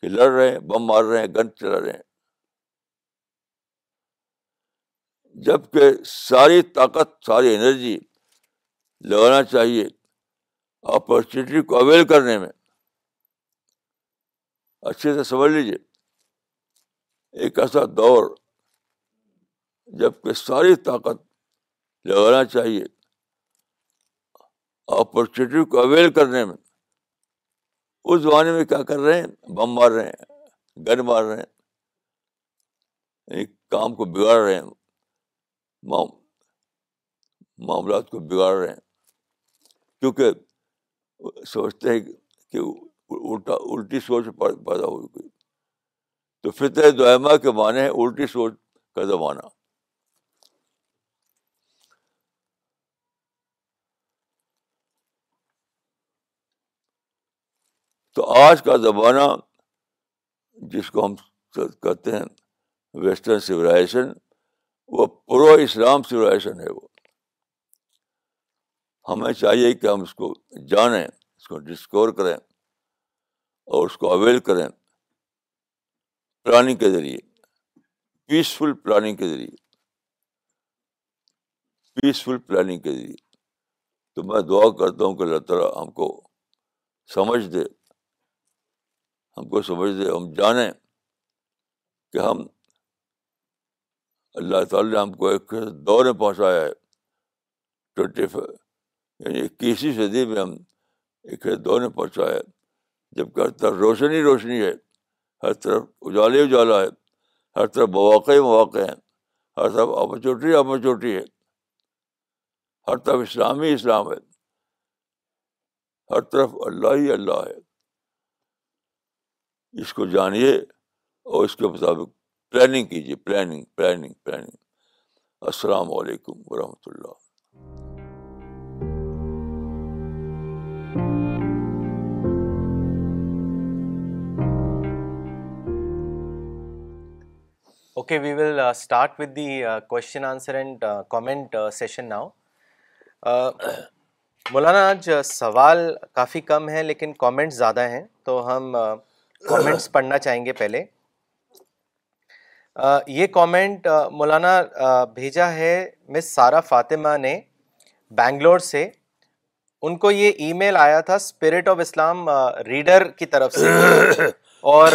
کہ لڑ رہے ہیں بم مار رہے ہیں گن چلا رہے ہیں جبکہ ساری طاقت ساری انرجی لگانا چاہیے اپرچونیٹی کو اویل کرنے میں اچھے سے سمجھ لیجیے ایک ایسا دور جب کہ ساری طاقت لگانا چاہیے اپرچونیٹی کو اویل کرنے میں اس زمانے میں کیا کر رہے ہیں بم مار رہے ہیں گن مار رہے ہیں کام کو بگاڑ رہے ہیں معاملات کو بگاڑ رہے ہیں کیونکہ سوچتے ہیں کہ الٹا الٹی سوچ پیدا ہو چکی تو فطر دعمہ کے معنی ہے الٹی سوچ کا زمانہ تو آج کا زمانہ جس کو ہم کہتے ہیں ویسٹرن سولاشن وہ پرو اسلام سولاشن ہے وہ ہمیں چاہیے کہ ہم اس کو جانیں اس کو ڈسکور کریں اور اس کو اویل کریں پلاننگ کے ذریعے پیسفل پلاننگ کے ذریعے پیسفل پلاننگ کے ذریعے تو میں دعا کرتا ہوں کہ اللہ تعالیٰ ہم کو سمجھ دے ہم کو سمجھ دے ہم جانیں کہ ہم اللہ تعالیٰ نے ہم کو ایک دور میں پہنچایا ہے ٹوئنٹی یعنی اکیسویں صدی میں ہم ایک دور میں پہنچایا ہے جب کہ ہر طرف روشنی روشنی ہے ہر طرف اجالے اجالا ہے ہر طرف مواقع مواقع ہیں ہر طرف اپرچونیٹی اپرچونیٹی ہے ہر طرف اسلام ہی اسلام ہے ہر طرف اللہ ہی اللہ ہے اس کو جانیے اور اس کے مطابق پلاننگ کیجیے پلاننگ پلاننگ پلاننگ السلام علیکم ورحمۃ اللہ okay we will start with the question answer and comment session now Maulana آج سوال کافی کم ہیں لیکن کامنٹ زیادہ ہیں تو ہم پڑھنا چاہیں گے پہلے یہ کامنٹ مولانا بھیجا ہے مس سارا فاطمہ نے بینگلور سے ان کو یہ ای میل آیا تھا اسپرٹ آف اسلام ریڈر کی طرف سے اور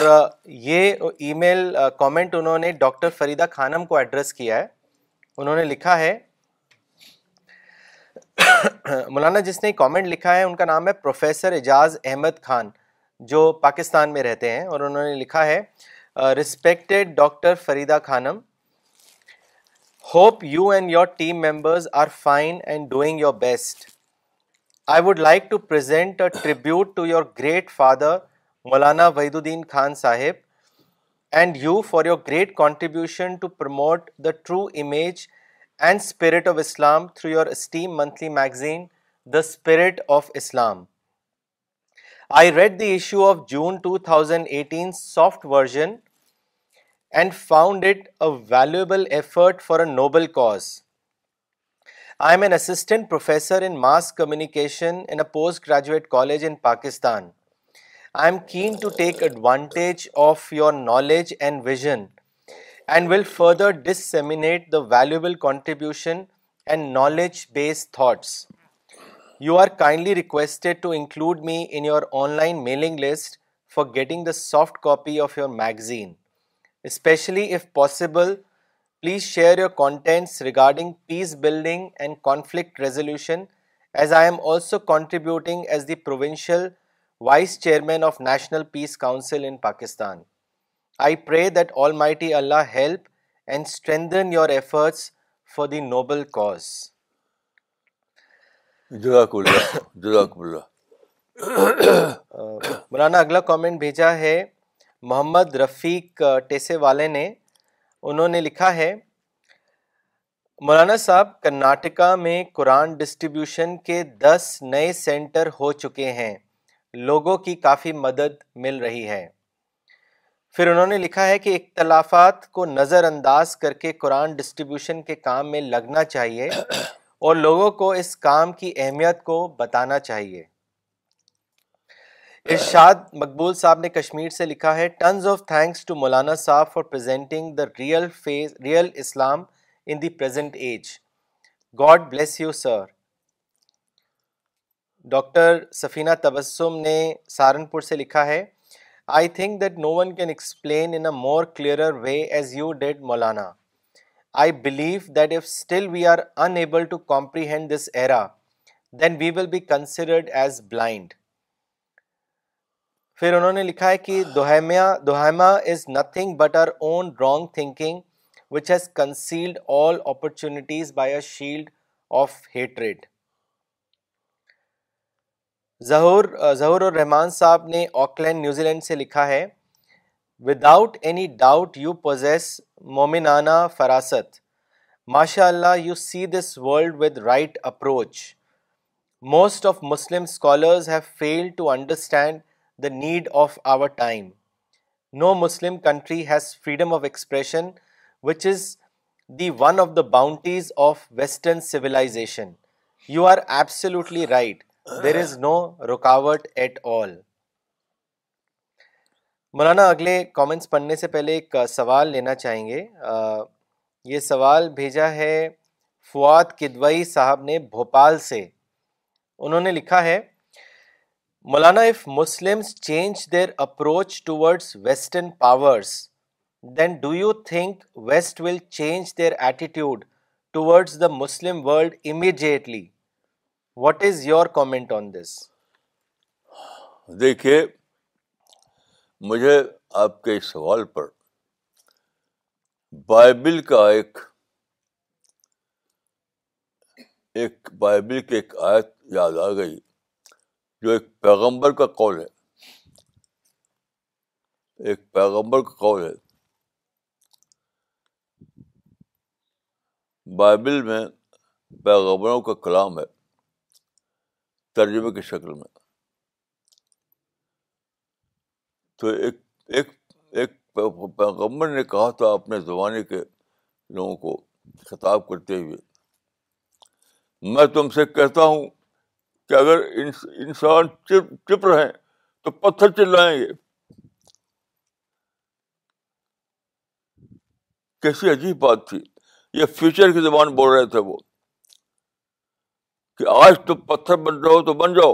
یہ ای میل کامنٹ انہوں نے ڈاکٹر فریدہ خانم کو ایڈریس کیا ہے انہوں نے لکھا ہے مولانا جس نے کامنٹ لکھا ہے ان کا نام ہے پروفیسر اعجاز احمد خان جو پاکستان میں رہتے ہیں اور انہوں نے لکھا ہے respected doctor Farida Khanum hope you and your team members are fine and doing your best I would like to present to your great father Maulana Wahiduddin Khan Sahab and you for your great contribution to promote the true image and spirit of Islam through your esteemed monthly magazine the spirit of Islam I read the issue of June 2018 soft version and found it a valuable effort for a noble cause. I am an assistant professor in mass communication in a postgraduate college in Pakistan. I am keen to take advantage of your knowledge and vision and will further disseminate the valuable contribution and knowledge-based thoughts. You are kindly requested to include me in your online mailing list for getting the soft copy of your magazine. Especially if possible, please share your contents regarding peace building and conflict resolution, as I am also contributing as the provincial Vice Chairman of National Peace Council in Pakistan. I pray that Almighty Allah help and strengthen your efforts for the noble cause. جزاک جزاک اللہ اللہ مولانا اگلا comment بھیجا ہے محمد رفیق ٹیسے والے نے انہوں نے لکھا ہے مولانا صاحب کرناٹکا میں قرآن ڈسٹریبیوشن کے دس نئے سینٹر ہو چکے ہیں لوگوں کی کافی مدد مل رہی ہے پھر انہوں نے لکھا ہے کہ اختلافات کو نظر انداز کر کے قرآن ڈسٹریبیوشن کے کام میں لگنا چاہیے اور لوگوں کو اس کام کی اہمیت کو بتانا چاہیے ارشاد مقبول صاحب نے کشمیر سے لکھا ہے ٹنز آف تھینکس ٹو مولانا صاحب real face real Islam in the present age God bless you sir doctor Safina Tabassum نے سہارنپور سے لکھا ہے I think that no one can explain in a more clear way as you did Maulana I believe that if still we are unable to comprehend this era then we will be considered as blind پھر انہوں نے لکھا ہے کہ دوہمیا دوہیما از nothing but our own wrong thinking which has concealed all opportunities by a shield of hatred Zahoor Zahoor Urrahman صاحب نے آکلینڈ نیوزی لینڈ سے لکھا ہے without any doubt you possess مومنانہ فراست ماشاء اللہ you see this world with right approach most of Muslim scholars have fail to understand the need of our time no Muslim country has freedom of expression which is the one of the boundaries of western civilization you are absolutely right there is no رکاوٹ at آل مولانا اگلے comments پڑھنے سے پہلے ایک سوال لینا چاہیں گے یہ سوال بھیجا ہے فواد صاحب نے بھوپال سے انہوں نے لکھا ہے Maulana if change their approach toward western powers then do you think west will change their attitude towards the Muslim world immediately what is your comment on this دیکھیے مجھے آپ کے سوال پر بائبل کا ایک بائبل کی ایک آیت یاد آ گئی جو ایک پیغمبر کا کال ہے ایک پیغمبر کا کال ہے بائبل میں پیغمبروں کا کلام ہے ترجمے کی شکل میں تو ایک ایک ایک پیغمبر نے کہا تھا اپنے زمانے کے لوگوں کو خطاب کرتے ہوئے میں تم سے کہتا ہوں کہ اگر انسان چپ چپ رہے تو پتھر چلائیں گے کیسی عجیب بات تھی یہ فیوچر کی زبان بول رہے تھے وہ کہ آج تم پتھر بن رہے ہو تو بن جاؤ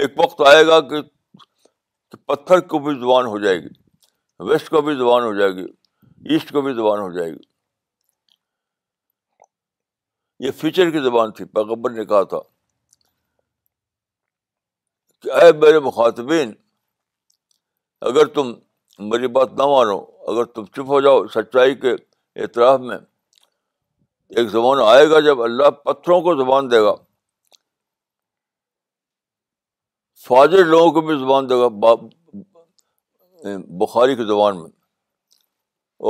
ایک وقت آئے گا کہ تو پتھر کو بھی زبان ہو جائے گی ویسٹ کو بھی زبان ہو جائے گی ایسٹ کو بھی زبان ہو جائے گی یہ فیوچر کی زبان تھی پیغبر نے کہا تھا کہ اے میرے مخاطبین اگر تم میری بات نہ مانو اگر تم چپ ہو جاؤ سچائی کے اعتراف میں ایک زبان آئے گا جب اللہ پتھروں کو زبان دے گا فاجر لوگوں کو بھی زبان دے گا بخاری کی زبان میں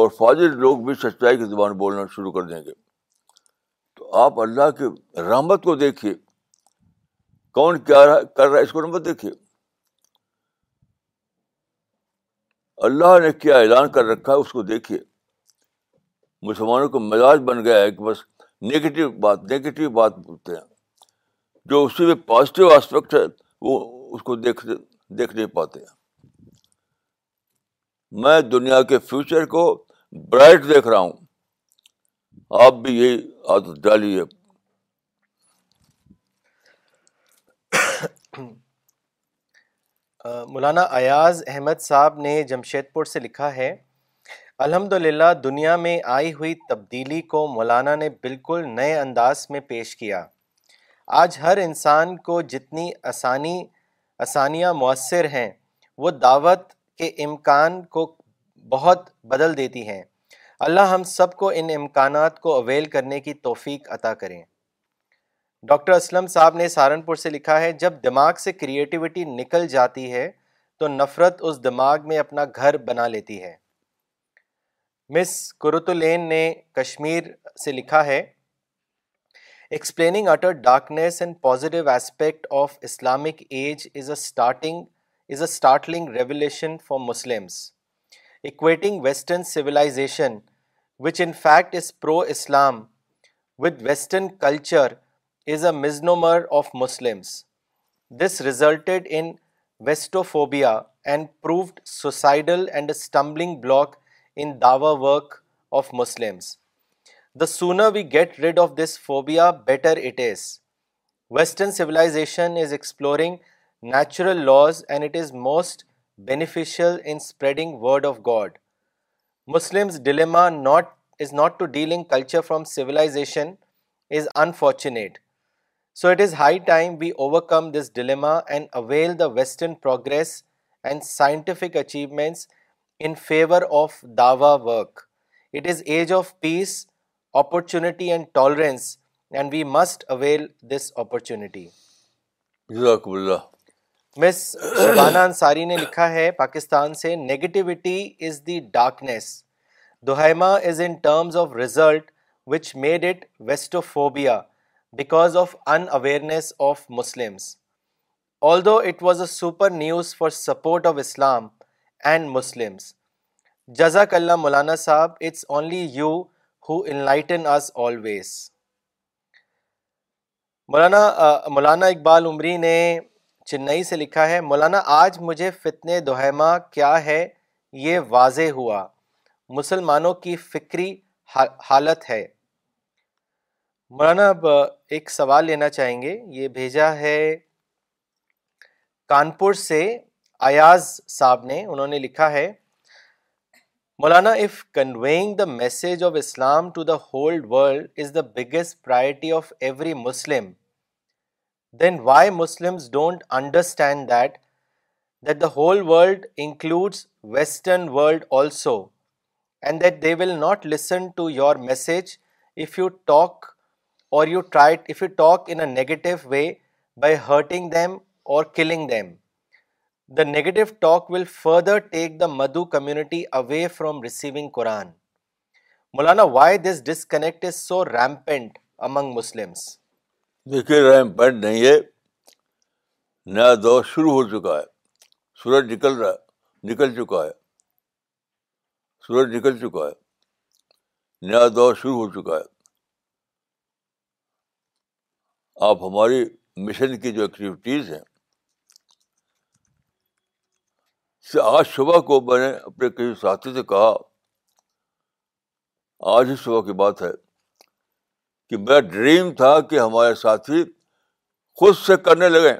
اور فاضر لوگ بھی سچائی کی زبان بولنا شروع کر دیں گے تو آپ اللہ کے رحمت کو دیکھیے کون کیا رہا کر ہے اس کو دیکھیے اللہ نے کیا اعلان کر رکھا ہے اس کو دیکھیے مسلمانوں کو مزاج بن گیا ہے کہ بس نگیٹو بات نگیٹو بات بولتے ہیں جو اسی میں پازیٹیو آسپیکٹ ہے وہ اس کو دیکھ دیکھ نہیں پاتے میں دنیا کے فیوچر کو برائٹ دیکھ رہا ہوں آپ بھی یہی عادت ڈالیے مولانا ایاز احمد صاحب نے جمشید پور سے لکھا ہے الحمد للہ دنیا میں آئی ہوئی تبدیلی کو مولانا نے بالکل نئے انداز میں پیش کیا آج ہر انسان کو جتنی آسانی آسانیاں مؤثر ہیں وہ دعوت کے امکان کو بہت بدل دیتی ہیں اللہ ہم سب کو ان امکانات کو اویل کرنے کی توفیق عطا کریں ڈاکٹر اسلم صاحب نے سہارنپور سے لکھا ہے جب دماغ سے کریٹیوٹی نکل جاتی ہے تو نفرت اس دماغ میں اپنا گھر بنا لیتی ہے مس کرت الین نے کشمیر سے لکھا ہے Explaining utter darkness and positive aspect of Islamic age is a startling revelation for Muslims. Equating Western civilization, which in fact is pro-Islam, with Western culture is a misnomer of Muslims. This resulted in Westophobia and proved suicidal and a stumbling block in dawah work of Muslims the sooner we get rid of this phobia, better it is. Western civilization is exploring natural laws and it is most beneficial in spreading word of God. Muslims' dilemma is not to dealing culture from civilization is unfortunate. So it is high time we overcome this dilemma and avail the Western progress and scientific achievements in favor of dawah work. It is age of peace opportunity and tolerance and we must avail this opportunity miss Shabana Ansari نے لکھا ہے پاکستان سے negativity is is the darkness دوہیما in terms of result which made it westophobia because of unawareness of Muslims although it was a super news for support of Islam and Muslims جزاک اللہ Maulana Sahab it's only you انائٹنز مولانا مولانا اقبال عمری نے چنئی سے لکھا ہے مولانا آج مجھے فتنے دوہما کیا ہے یہ واضح ہوا مسلمانوں کی فکری حالت ہے مولانا اب ایک سوال لینا چاہیں گے یہ بھیجا ہے کانپور سے ایاز صاحب نے انہوں نے لکھا ہے Maulana, if conveying the message of Islam to the whole world is the biggest priority of every Muslim, then why Muslims don't understand that the whole world includes Western world also, and that they will not listen to your message if you talk if you talk in a negative way by hurting them or killing them. The negative talk will further take the مدھو community away from receiving Quran Maulana why this disconnect is so rampant among Muslim دیکھیے rampant نہیں ہے نیا دور شروع ہو چکا ہے سورج نکل رہا نکل چکا ہے سورج نکل چکا ہے نیا دور شروع ہو چکا ہے آپ ہماری مشن کی جو ایکٹیویٹیز ہیں سے آج صبح کو میں نے اپنے کسی ساتھی سے کہا آج ہی صبح کی بات ہے کہ میرا ڈریم تھا کہ ہمارے ساتھی خود سے کرنے لگے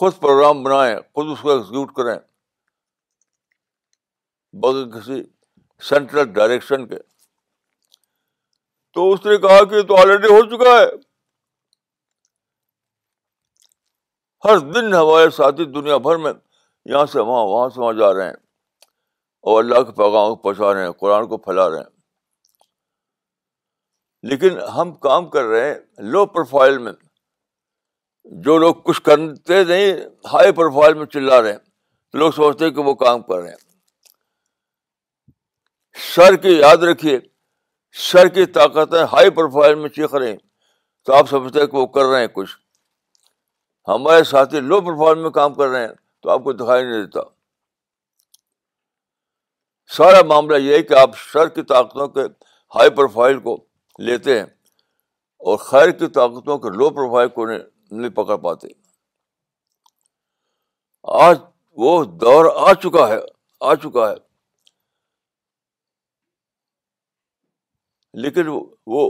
خود پروگرام بنائیں خود اس کو ایگزیکیوٹ کریں بغیر کسی سینٹرل ڈائریکشن کے تو اس نے کہا کہ تو آلریڈی ہو چکا ہے ہر دن ہمارے ساتھی دنیا بھر میں یہاں سے وہاں وہاں سے وہاں جا رہے ہیں اور اللہ کے پیغام کو پہنچا رہے ہیں قرآن کو پھیلا رہے ہیں لیکن ہم کام کر رہے ہیں لو پروفائل میں جو لوگ کچھ کرتے نہیں ہائی پروفائل میں چلا رہے ہیں تو لوگ سوچتے ہیں کہ وہ کام کر رہے ہیں سر کی یاد رکھیے سر کی طاقتیں ہائی پروفائل میں چیخ رہے تو آپ سمجھتے ہیں کہ وہ کر رہے ہیں کچھ ہمارے ساتھی لو پروفائل میں کام کر رہے ہیں تو آپ کو دکھائی نہیں دیتا سارا معاملہ یہ ہے کہ آپ شر کی طاقتوں کے ہائی پروفائل کو لیتے ہیں اور خیر کی طاقتوں کے لو پروفائل کو نہیں پکڑ پاتے آج وہ دور آ چکا ہے آ چکا ہے لیکن وہ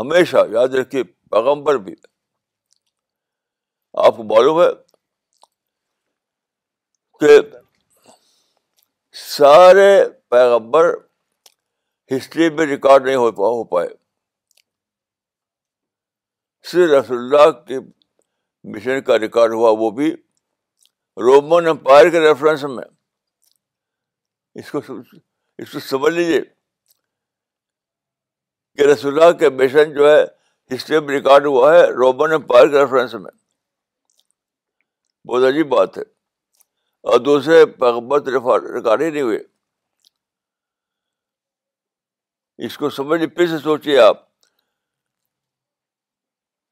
ہمیشہ یاد رکھیے پیغمبر بھی آپ کو معلوم ہے کہ سارے پیغبر ہسٹری میں ریکارڈ نہیں ہو پا ہو پائے صرف رسول اللہ کے مشن کا ریکارڈ ہوا وہ بھی رومن امپائر کے ریفرنس میں اس کو اس کو سمجھ لیجیے کہ رسول اللہ کے مشن جو ہے ہسٹری میں ریکارڈ ہوا ہے رومن امپائر کے ریفرنس میں بہت عجیب بات ہے اور دوسرے پیغمبر ریکارڈ ہی نہیں ہوئے اس کو سمجھ پھر سے سوچیے آپ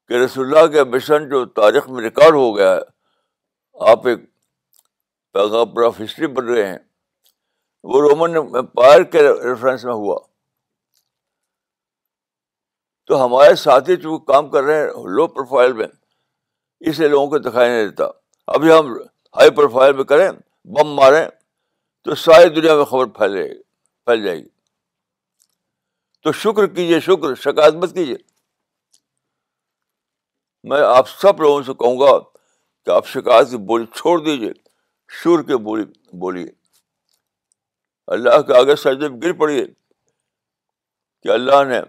کہ رسول اللہ مشن جو تاریخ میں ریکارڈ ہو گیا ہے آپ ایک پیغمبر آف ہسٹری بن رہے ہیں وہ رومن امپائر کے ریفرنس میں ہوا تو ہمارے ساتھی جو کام کر رہے ہیں لو پروفائل میں اسے لوگوں کو دکھائی نہیں دیتا ابھی ہم ہائی پروفائل میں کریں بم ماریں تو ساری دنیا میں خبر پھیلے پھیل جائے گی تو شکر کیجیے شکر شکایت مت کیجیے میں آپ سب لوگوں سے کہوں گا کہ آپ شکایت کی بولی چھوڑ دیجیے شور کے بولی بولیے اللہ کے آگے سجدے میں گر پڑیے کہ اللہ نے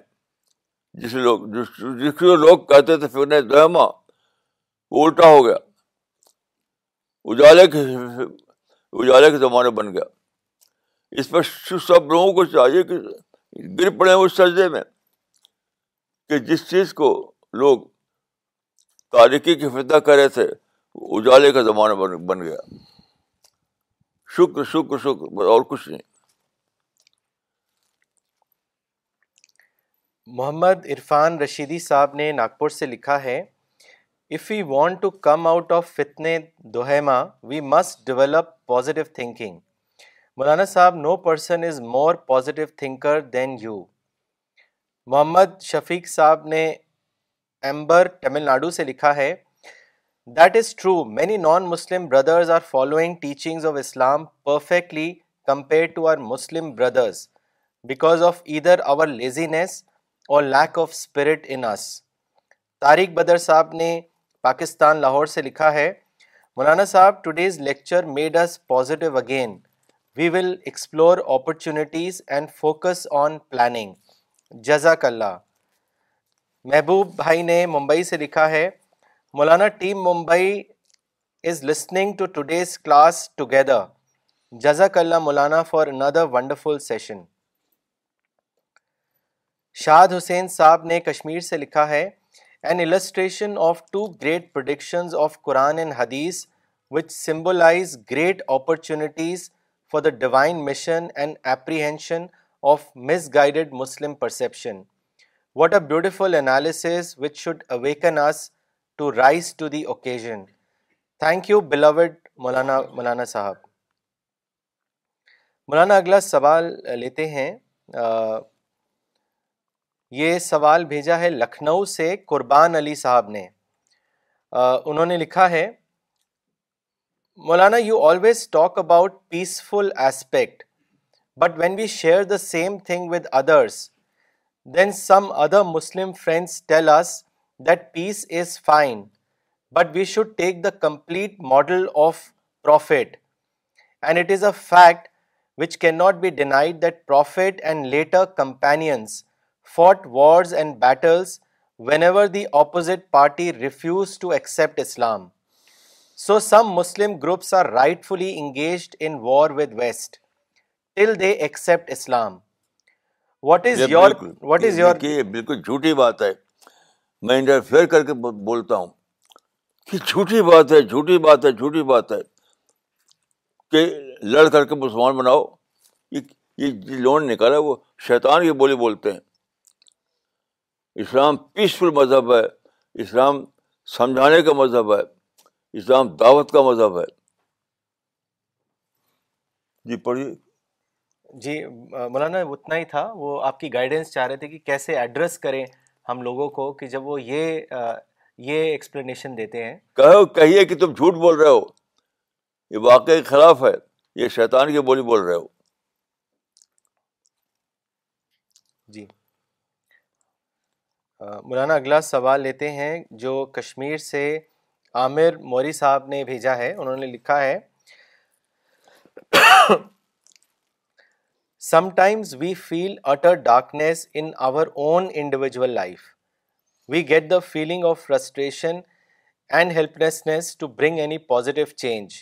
جس لوگ جس, لوگ کہتے تھے پھر وہ الٹا ہو گیا اجالے کے اجالے کے زمانے بن گیا اس پر سب لوگوں کو چاہیے کہ گر پڑے اس سجدے میں کہ جس چیز کو لوگ تاریخی کی کر رہے تھے اجالے کا زمانہ بن گیا شکر شکر شکر اور کچھ نہیں محمد عرفان رشیدی صاحب نے ناگپور سے لکھا ہے if you want to come out of فتنے we must develop positive thinking Maulana Sahab no person is more positive thinker than you Muhammad Shafiq Sahab نے ایمبر تمل ناڈو سے لکھا ہے that is true many non Muslim brothers are following teachings of Islam perfectly compare to our Muslim brothers because of other our laziness اور lack of spirit Anas Tariq Badr Sahab نے پاکستان لاہور سے لکھا ہے مولانا صاحب today's lecture made us positive again we will explore opportunities and focus on planning جزاک اللہ محبوب بھائی نے ممبئی سے لکھا ہے Maulana team Mumbai is listening to today's class together جزاک اللہ Maulana for another wonderful session Shad Hussain Sahab نے کشمیر سے لکھا ہے illustration of to rise to the occasion thank you Maulana صاحب مولانا اگلا سوال لیتے ہیں یہ سوال بھیجا ہے لکھنؤ سے قربان علی صاحب نے انہوں نے لکھا ہے Maulana you always talk about peaceful aspect but when we share the same thing with others then some other Muslim friends tell us that peace is fine but we should take the complete model of prophet and it is a fact which can not be denied that prophet and later companions fought wars and fought whenever the opposite party refuses to accept Islam so some Muslim groups are rightfully engaged in war with west till they Islam what what is is your some Muslim بالکل جھوٹی بات ہے میں interfere کر کے بولتا ہوں کہ جھوٹی بات ہے جھوٹی بات ہے جھوٹی بات ہے کہ لڑ کر کے مسلمان بناؤ یہ لون نکالا وہ شیطان کی بولی بولتے ہیں اسلام پیسفل مذہب ہے اسلام سمجھانے کا مذہب ہے اسلام دعوت کا مذہب ہے جی پڑھیے جی مولانا اتنا ہی تھا وہ آپ کی گائیڈنس چاہ رہے تھے کہ کیسے ایڈریس کریں ہم لوگوں کو کہ جب وہ یہ یہ ایکسپلینیشن دیتے ہیں کہو کہیے کہ تم جھوٹ بول رہے ہو یہ واقعی خلاف ہے یہ شیطان کی بولی بول رہے ہو جی مولانا اگلا سوال لیتے ہیں جو کشمیر سے عامر موری صاحب نے بھیجا ہے انہوں نے لکھا ہے sometimes we feel utter darkness in our own individual life we get the feeling of frustration and helplessness to bring any positive change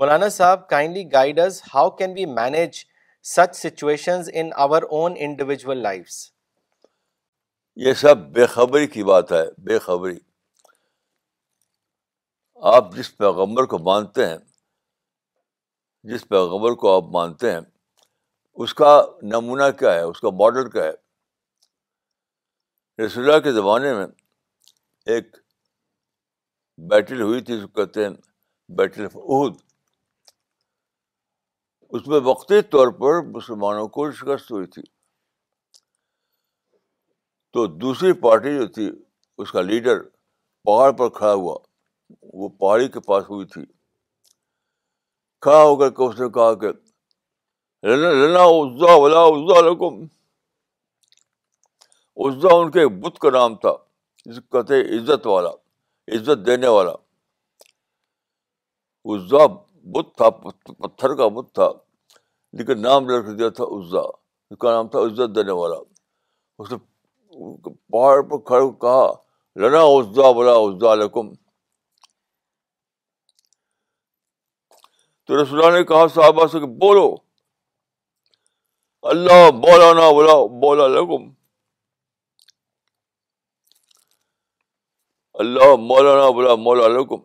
Maulana صاحب kindly guides how can we manage such situations in our own individual lives یہ سب بے خبری کی بات ہے بے خبری آپ جس پیغمبر کو مانتے ہیں جس پیغمبر کو آپ مانتے ہیں اس کا نمونہ کیا ہے اس کا ماڈل کیا ہے رسول اللہ کے زمانے میں ایک بیٹل ہوئی تھی اس کو کہتے ہیں بیٹل آف عہد اس میں وقتی طور پر مسلمانوں کو شکست ہوئی تھی تو دوسری پارٹی جو تھی اس کا لیڈر پہاڑ پر کھڑا ہوا وہ پہاڑی کے پاس ہوئی تھی کھڑا ہو کر کے اس نے کہا کہ ولا ان کے بت کا نام تھا جس کہتے عزت والا عزت دینے والا عزا بت تھا پتھر کا بت تھا لیکن نام رکھ دیا تھا عزا اس کا نام تھا عزت دینے والا اس نے پہاڑ پر کھڑے کہا لنا اسدا بلا اسدا لکم تو رسول نے کہا صحابہ سے کہ بولو اللہ بولانا بولا بولا لکم اللہ مولانا بولا مولا لکم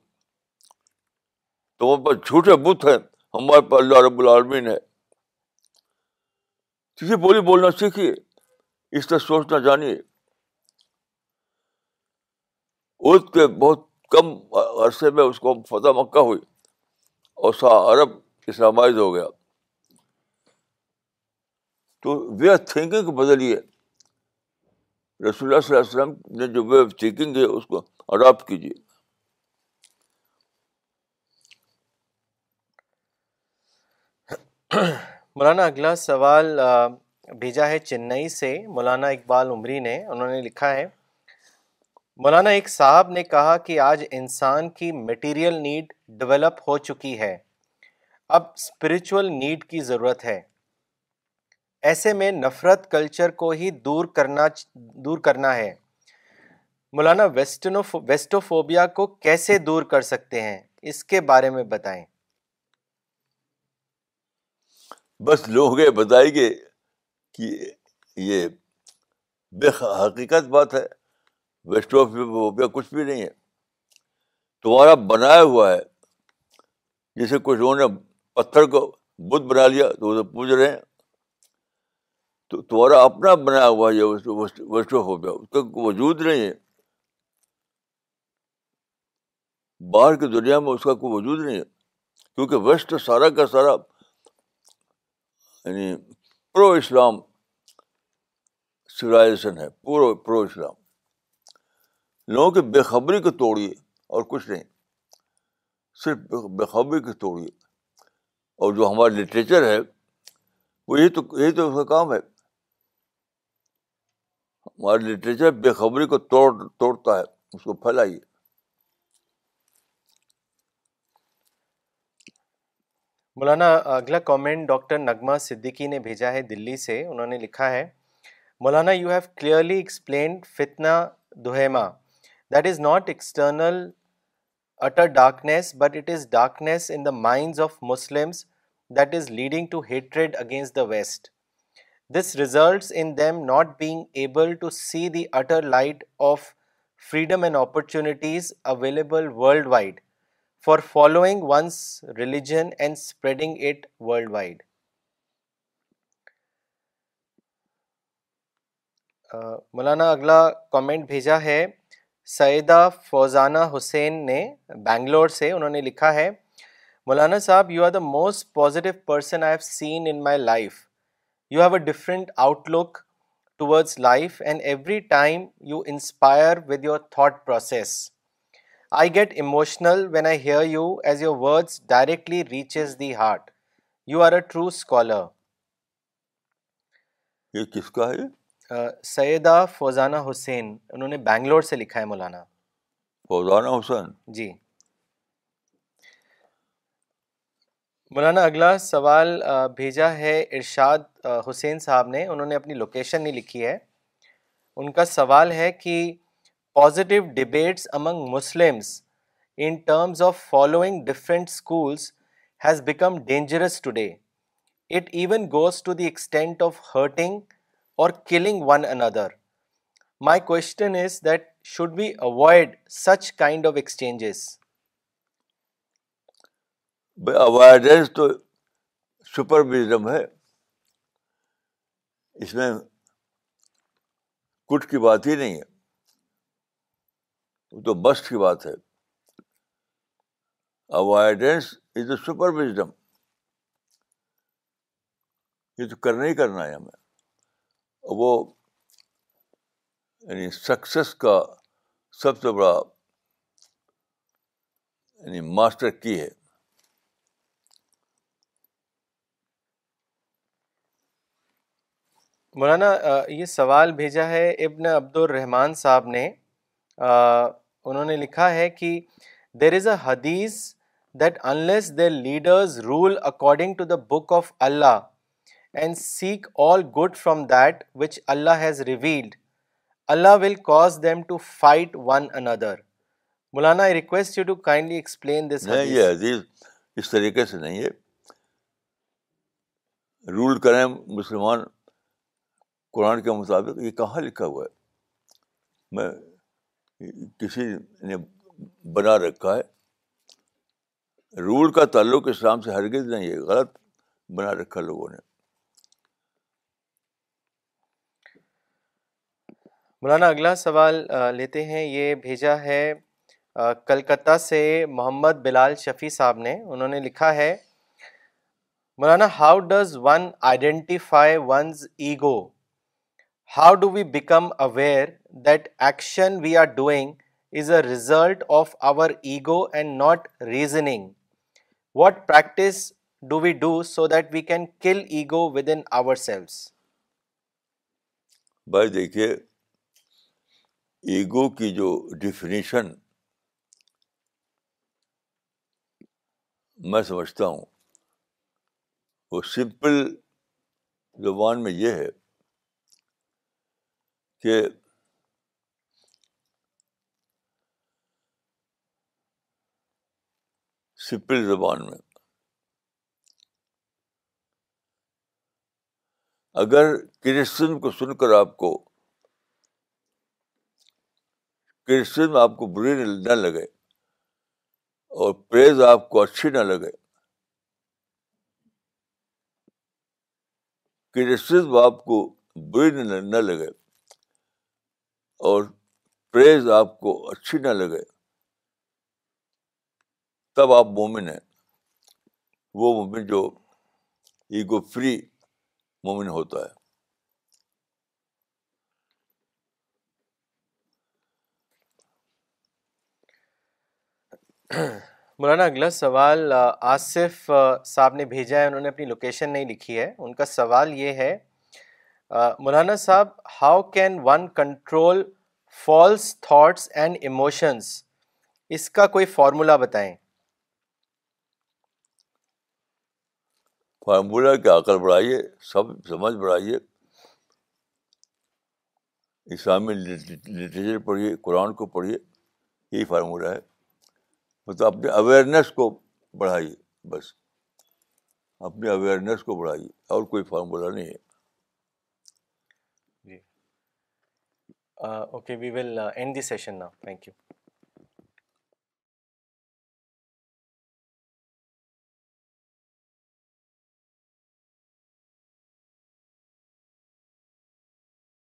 تمہارے پر جھوٹے بت ہیں ہمارے پاس اللہ رب العالمین ہے کسی بولی بولنا سیکھیے اس طرح سوچنا جانیے اس کے بہت کم عرصے میں اس کو فتح مکہ ہوئی اور سا عرب اسلامائز ہو گیا تو وے آف تھنکنگ بدلیے رسول اللہ صلی اللہ علیہ وسلم نے جو وے آف تھنکنگ ہے اس کو اڈاپٹ کیجیے مولانا اگلا سوال بھیجا ہے چنئی سے مولانا اقبال عمری نے انہوں نے لکھا ہے مولانا ایک صاحب نے کہا کہ آج انسان کی میٹیریل نیڈ ڈیولپ ہو چکی ہے اب اسپریچول نیڈ کی ضرورت ہے ایسے میں نفرت کلچر کو ہی دور کرنا دور کرنا ہے مولانا ویسٹنو ویسٹوفوبیا کو کیسے دور کر سکتے ہیں اس کے بارے میں بتائیں بس لوگ بتائیں گے کہ یہ بے حقیقت بات ہے ویسٹ آف ہو کچھ بھی نہیں ہے تمہارا بنایا ہوا ہے جیسے کچھ لوگوں نے پتھر کو بت بنا لیا تو وہ پوج رہے ہیں تو تمہارا اپنا بنایا ہوا ہے ویسٹ آف ہو وجود نہیں ہے باہر کی دنیا میں اس کا کوئی وجود نہیں ہے کیونکہ ویسٹ سارا کا سارا یعنی پرو اسلام سولائزیشن ہے پرو پرو اسلام لوگوں کی بے خبری کو توڑیے اور کچھ نہیں صرف بے خبری کو توڑیے اور جو ہمارا لٹریچر ہے وہ یہی تو یہی تو اس کا کام ہے ہمارا لٹریچر بے خبری کو توڑ توڑتا ہے اس کو پھیلائیے مولانا اگلا کامنٹ ڈاکٹر نغمہ صدیقی نے بھیجا ہے دلی سے انہوں نے لکھا ہے مولانا یو ہیو کلیئرلی ایکسپلینڈ فتنا دہیما that is not external utter darkness but it is darkness in the minds of Muslims that is leading to hatred against the west this results in them not being able to see the utter light of freedom and opportunities available world wide for following one's religion and spreading it world wide Maulana اگلا comment بھیجا ہے سعیدہ فوزانہ حسین نے بینگلور سے انہوں نے لکھا ہے Maulana sahib you are the most positive person I have seen in my life you have a different outlook towards life and every time you inspire with your thought process I get emotional when I hear you as your words directly reaches the heart you are a true scholar یہ کس کا ہے uh, سیدہ فوزانہ حسین انہوں نے بینگلور سے لکھا ہے مولانا فوزانہ حسین جی مولانا اگلا سوال uh, بھیجا ہے ارشاد uh, حسین صاحب نے انہوں نے اپنی لوکیشن نہیں لکھی ہے ان کا سوال ہے کہ positive debates among Muslims in terms of following different schools has become dangerous today it even goes to the extent of hurting or killing one another my question is that should be avoid such kind of exchanges avoidance تو سپرویژم ہے اس میں کٹ کی بات ہی نہیں ہے تو بس کی بات ہے avoidance is a super wisdom یہ تو کرنا ہی کرنا ہے ہمیں وہ یعنی سکسیس کا سب سے بڑا یعنی ماسٹر کی ہے مولانا یہ سوال بھیجا ہے ابن عبد الرحمان صاحب نے انہوں نے لکھا ہے کہ دیر از اے حدیث اس طریقے سے نہیں ہے رول کریں مسلمان قرآن کے مطابق یہ کہاں لکھا ہوا ہے میں کسی نے بنا رکھا ہے رول کا تعلق اسلام سے ہرگز نہیں ہے غلط بنا رکھا لوگوں نے مولانا اگلا سوال لیتے ہیں یہ بھیجا ہے کلکتہ سے محمد بلال شفیع صاحب نے انہوں نے لکھا ہے Maulana how does one identify one's ego how do we become aware that action we are doing is a result of our ego and not reasoning what practice do we do so that we can kill ego within ourselves بھائی دیکھیے ego کی جو definition میں سمجھتا ہوں وہ simple زبان میں یہ ہے کہ سپل زبان میں اگر کرسچن کو سن کر آپ کو کرسچن آپ کو بری نہ لگے اور پریز آپ کو اچھی نہ لگے کرسچن آپ کو بری نہ لگے اور پریز آپ کو اچھی نہ لگے تب آپ مومن ہیں وہ مومن جو ایگو فری مومن ہوتا ہے مولانا اگلا سوال آصف صاحب نے بھیجا ہے انہوں نے اپنی لوکیشن نہیں لکھی ہے ان کا سوال یہ ہے Maulana sahib how can one control false thoughts and emotions اس کا کوئی فارمولا بتائیں فارمولا کیا عقل کر بڑھائیے سب سمجھ بڑھائیے اسلامی لٹریچر پڑھیے قرآن کو پڑھیے یہی فارمولہ ہے مطلب تو اپنے اویئرنیس کو بڑھائیے بس اپنے اویئرنیس کو بڑھائیے اور کوئی فارمولہ نہیں ہے okay we will end the session نا تھینک یو